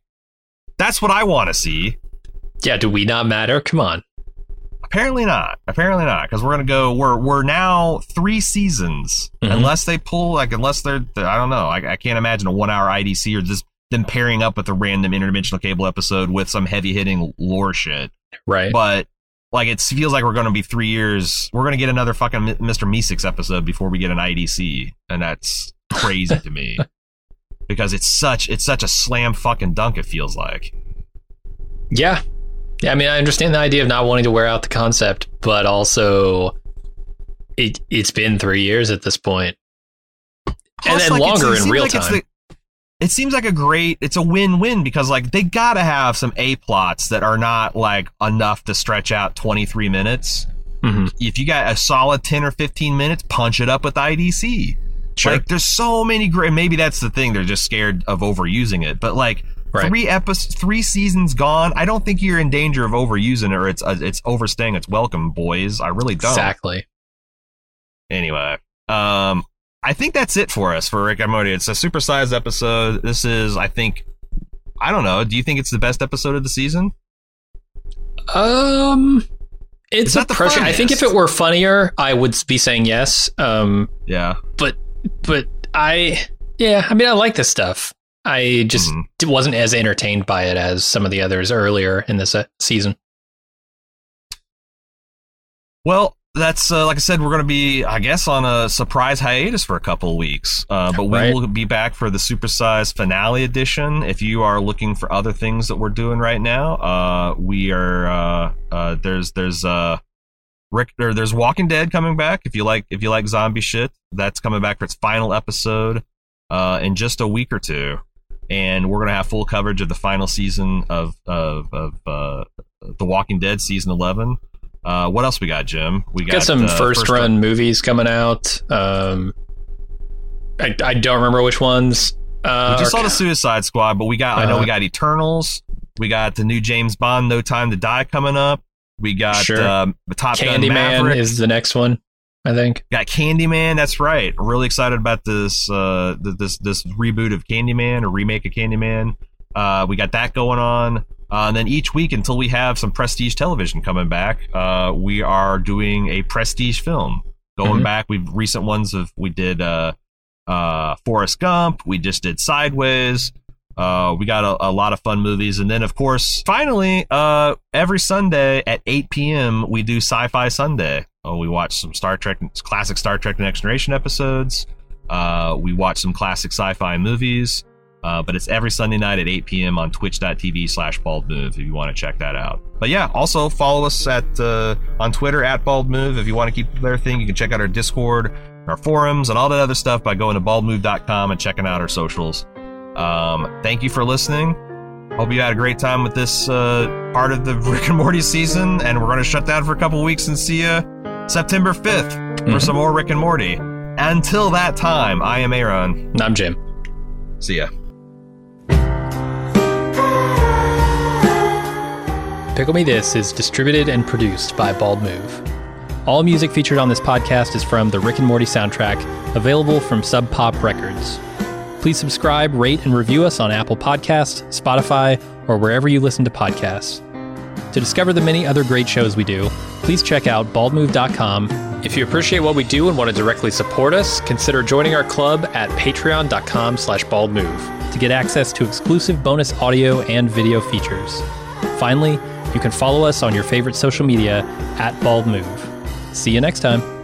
That's what I want to see. Yeah. Do we not matter? Come on. Apparently not. Apparently not. Because we're gonna go. We're we're now three seasons. Mhm. Unless they pull like unless they're I don't know. I, I can't imagine a one hour IDC or just them pairing up with a random interdimensional cable episode with some heavy hitting lore shit. Right. But like it feels like we're gonna be three years. We're gonna get another fucking Mr. Meeseeks episode before we get an IDC, and that's crazy to me. *laughs* Because it's such it's such a slam fucking dunk. It feels like. Yeah. Yeah, I mean, I understand the idea of not wanting to wear out the concept, but also it it's been three years at this point. And then like, longer it in seems real like it's time. the- it seems like a great, it's a win-win because like they gotta have some A plots that are not like enough to stretch out 23 minutes. Mhm. If you got a solid 10 or 15 minutes, punch it up with IDC. Sure. Like there's so many great, maybe that's the thing. They're just scared of overusing it, but like Right. three episodes, three seasons gone. I don't think you're in danger of overusing it or it's, uh, it's overstaying its welcome, boys. I really don't. exactly. Anyway, um, I think that's it for us for Rick and Morty. It's a supersized episode. This is, I think, I don't know. Do you think it's the best episode of the season? Um, it's It's a not the pressure. I think if it were funnier, I would be saying yes. Um, Yeah. but but I yeah, I mean, I like this stuff. I just Mhm. wasn't as entertained by it as some of the others earlier in this uh, season. Well, that's uh, like I said. We're going to be, I guess, on a surprise hiatus for a couple of weeks. Uh, but we Right. will be back for the supersized finale edition. If you are looking for other things that we're doing right now, uh, we are. Uh, uh, there's there's uh, Rick. Or there's Walking Dead coming back. If you like if you like zombie shit, that's coming back for its final episode uh, in just a week or two. And we're gonna have full coverage of the final season of of, of uh, the Walking Dead season eleven. Uh, what else we got, Jim? We Got, some uh, first, run movies coming out. Um, I, I don't remember which ones. Uh, We just saw the Suicide Squad, but we got. I know we got Eternals. We got the new James Bond, No Time to Die, coming up. We got Sure. um, the Top Gun Candyman Maverick. is the next one. I think. got Candyman. That's right. Really excited about this. Uh, this this reboot of Candyman or remake of Candyman. Uh, we got that going on. Uh, and then each week until we have some prestige television coming back, uh, we are doing a prestige film. Going Mhm. back, we've recent ones of we did uh, uh, Forrest Gump. We just did Sideways. Uh, we got a, a lot of fun movies, and then of course, finally, uh, every Sunday at 8 p.m. we do Sci-Fi Sunday. Uh, we watch some Star Trek, classic Star Trek: Next Generation episodes. Uh, we watch some classic sci-fi movies. Uh, but it's every Sunday night at 8 p.m. on twitch.tv slash bald move if you want to check that out. But yeah, also follow us at uh, on Twitter at bald move if you want to keep their thing. You can check out our Discord, our forums, and all that other stuff by going to baldmove.com and checking out our socials. Um, thank you for listening. Hope you had a great time with this uh, part of the *laughs* Rick and Morty season, and we're going to shut down for a couple weeks and see you September 5th for Mhm. some more Rick and Morty. Until that time, I am Aaron. And I'm Jim. See ya. Pickle Me This is distributed and produced by Bald Move. All music featured on this podcast is from the Rick and Morty soundtrack, available from Sub Pop Records. Please subscribe, rate, and review us on Apple Podcasts, Spotify, or wherever you listen to podcasts. To discover the many other great shows we do, please check out baldmove.com. If you appreciate what we do and want to directly support us, consider joining our club at patreon.com slash baldmove to get access to exclusive bonus audio and video features. Finally, you can follow us on your favorite social media at baldmove. See you next time.